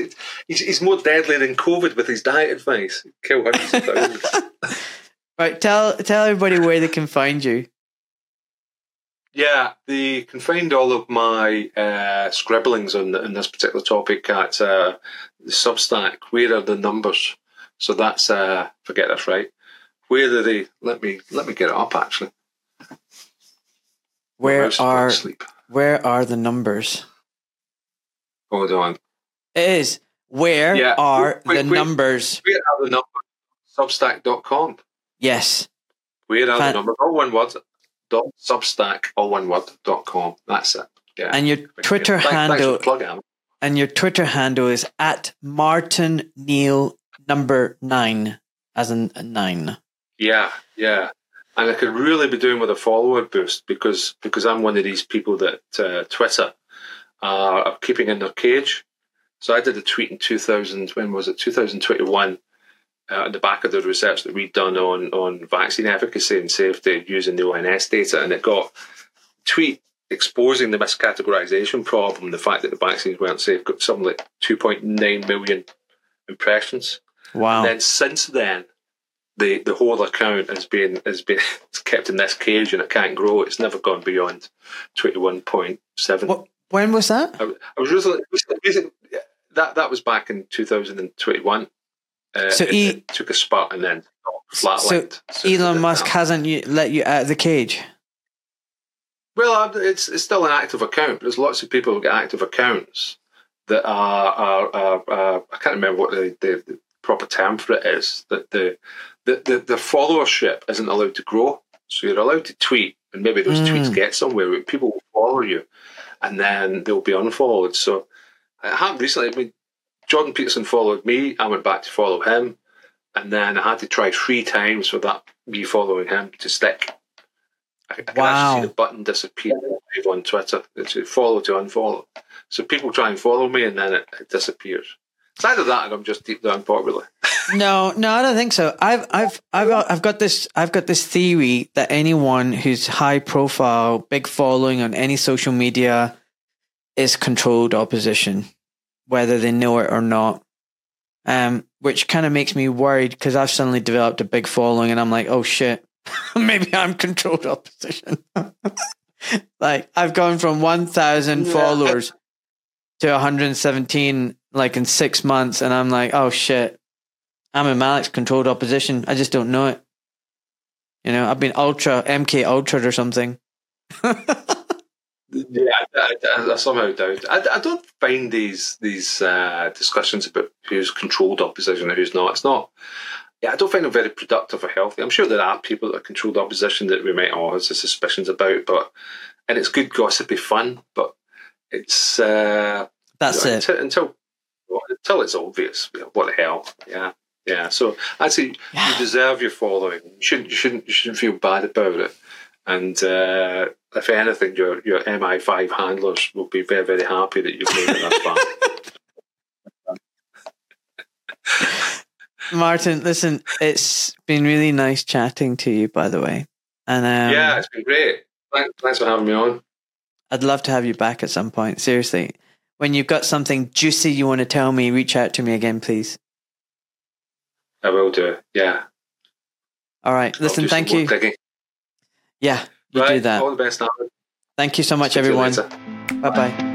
he's, he's more deadly than COVID with his diet advice. Kill hundreds of thousands. (laughs) right. Tell tell everybody where they can find you. Yeah, they can find all of my uh, scribblings on, on this particular topic at uh, the Substack. Where are the numbers? So that's uh, forget this, right? Where are they? Let me let me get it up. Actually, Where mouse is going to are sleep? where are the numbers? Hold on. It is. Where Yeah. are Wait, the wait. numbers? Where are the numbers? Substack.com. Yes. Where are Fan- the numbers? All one word. Dot Substack, all one word, dot com. That's it. Yeah. And your Twitter Thanks- thanks handle plug, and your Twitter handle is at Martin Neil number nine, as in nine. Yeah, yeah. And I could really be doing with a follower boost because because I'm one of these people that uh, Twitter are, are keeping in their cage. So I did a tweet in 2000. When was it? 2021. Uh, at the back of the research that we'd done on on vaccine efficacy and safety using the ONS data, and it got tweet exposing the miscategorization problem, the fact that the vaccines weren't safe, got something like 2.9 million impressions. Wow. And then since then, the the whole account has been has been (laughs) kept in this cage and it can't grow. It's never gone beyond twenty one point seven. What, when was that? I, I was recently, recently that that was back in two thousand and twenty one. Uh, So it, E- it took a spot and then So flatlined. So Elon it- Musk hasn't you, let you out of the cage. Well, uh, it's it's still an active account. There's lots of people who get active accounts that are are, are, are I can't remember what the, the, the proper term for it is. That the, the the the followership isn't allowed to grow. So you're allowed to tweet, and maybe those Mm. tweets get somewhere. But people will follow you, and then they'll be unfollowed. So it happened recently. I mean, Jordan Peterson followed me. I went back to follow him, and then I had to try three times for that me following him to stick. I, I can Wow. actually see the button disappear on Twitter. It's a follow to unfollow. So people try and follow me, and then it, it disappears. It's either that, I'm just deep down popular. (laughs) No, no, I don't think so. I've, I've, I've got, I've got this, I've got this theory that anyone who's high profile, big following on any social media is controlled opposition, whether they know it or not. Um, which kind of makes me worried because I've suddenly developed a big following, and I'm like, oh shit, (laughs) maybe I'm controlled opposition. (laughs) like I've gone from one thousand Yeah. followers to 117 like in six months, and I'm like, oh shit, I'm in Malik's controlled opposition. I just don't know it. You know, I've been ultra MK ultra or something. (laughs) Yeah, I, I, I somehow doubt. I, I don't find these these uh, discussions about who's controlled opposition and who's not. It's not. Yeah, I don't find them very productive or healthy. I'm sure there are people that are controlled opposition that we might all have suspicions about, but and it's good gossipy fun, but it's uh, That's you know, it. Until, until until it's obvious. you know, What the hell? Yeah, yeah. So I say you deserve your following. You shouldn't. You shouldn't. You shouldn't feel bad about it. And uh, if anything, your your MI5 handlers will be very very happy that you've made it that far. (laughs) Martin, listen, it's been really nice chatting to you, by the way. And um, yeah, it's been great. Thanks, thanks for having me on. I'd love to have you back at some point. Seriously. When you've got something juicy you want to tell me, reach out to me again, please. I will do. Yeah. All right. Listen, thank you. digging. Yeah, you right. do that. All the best, Alan. Thank you so much, Speak everyone. Bye bye.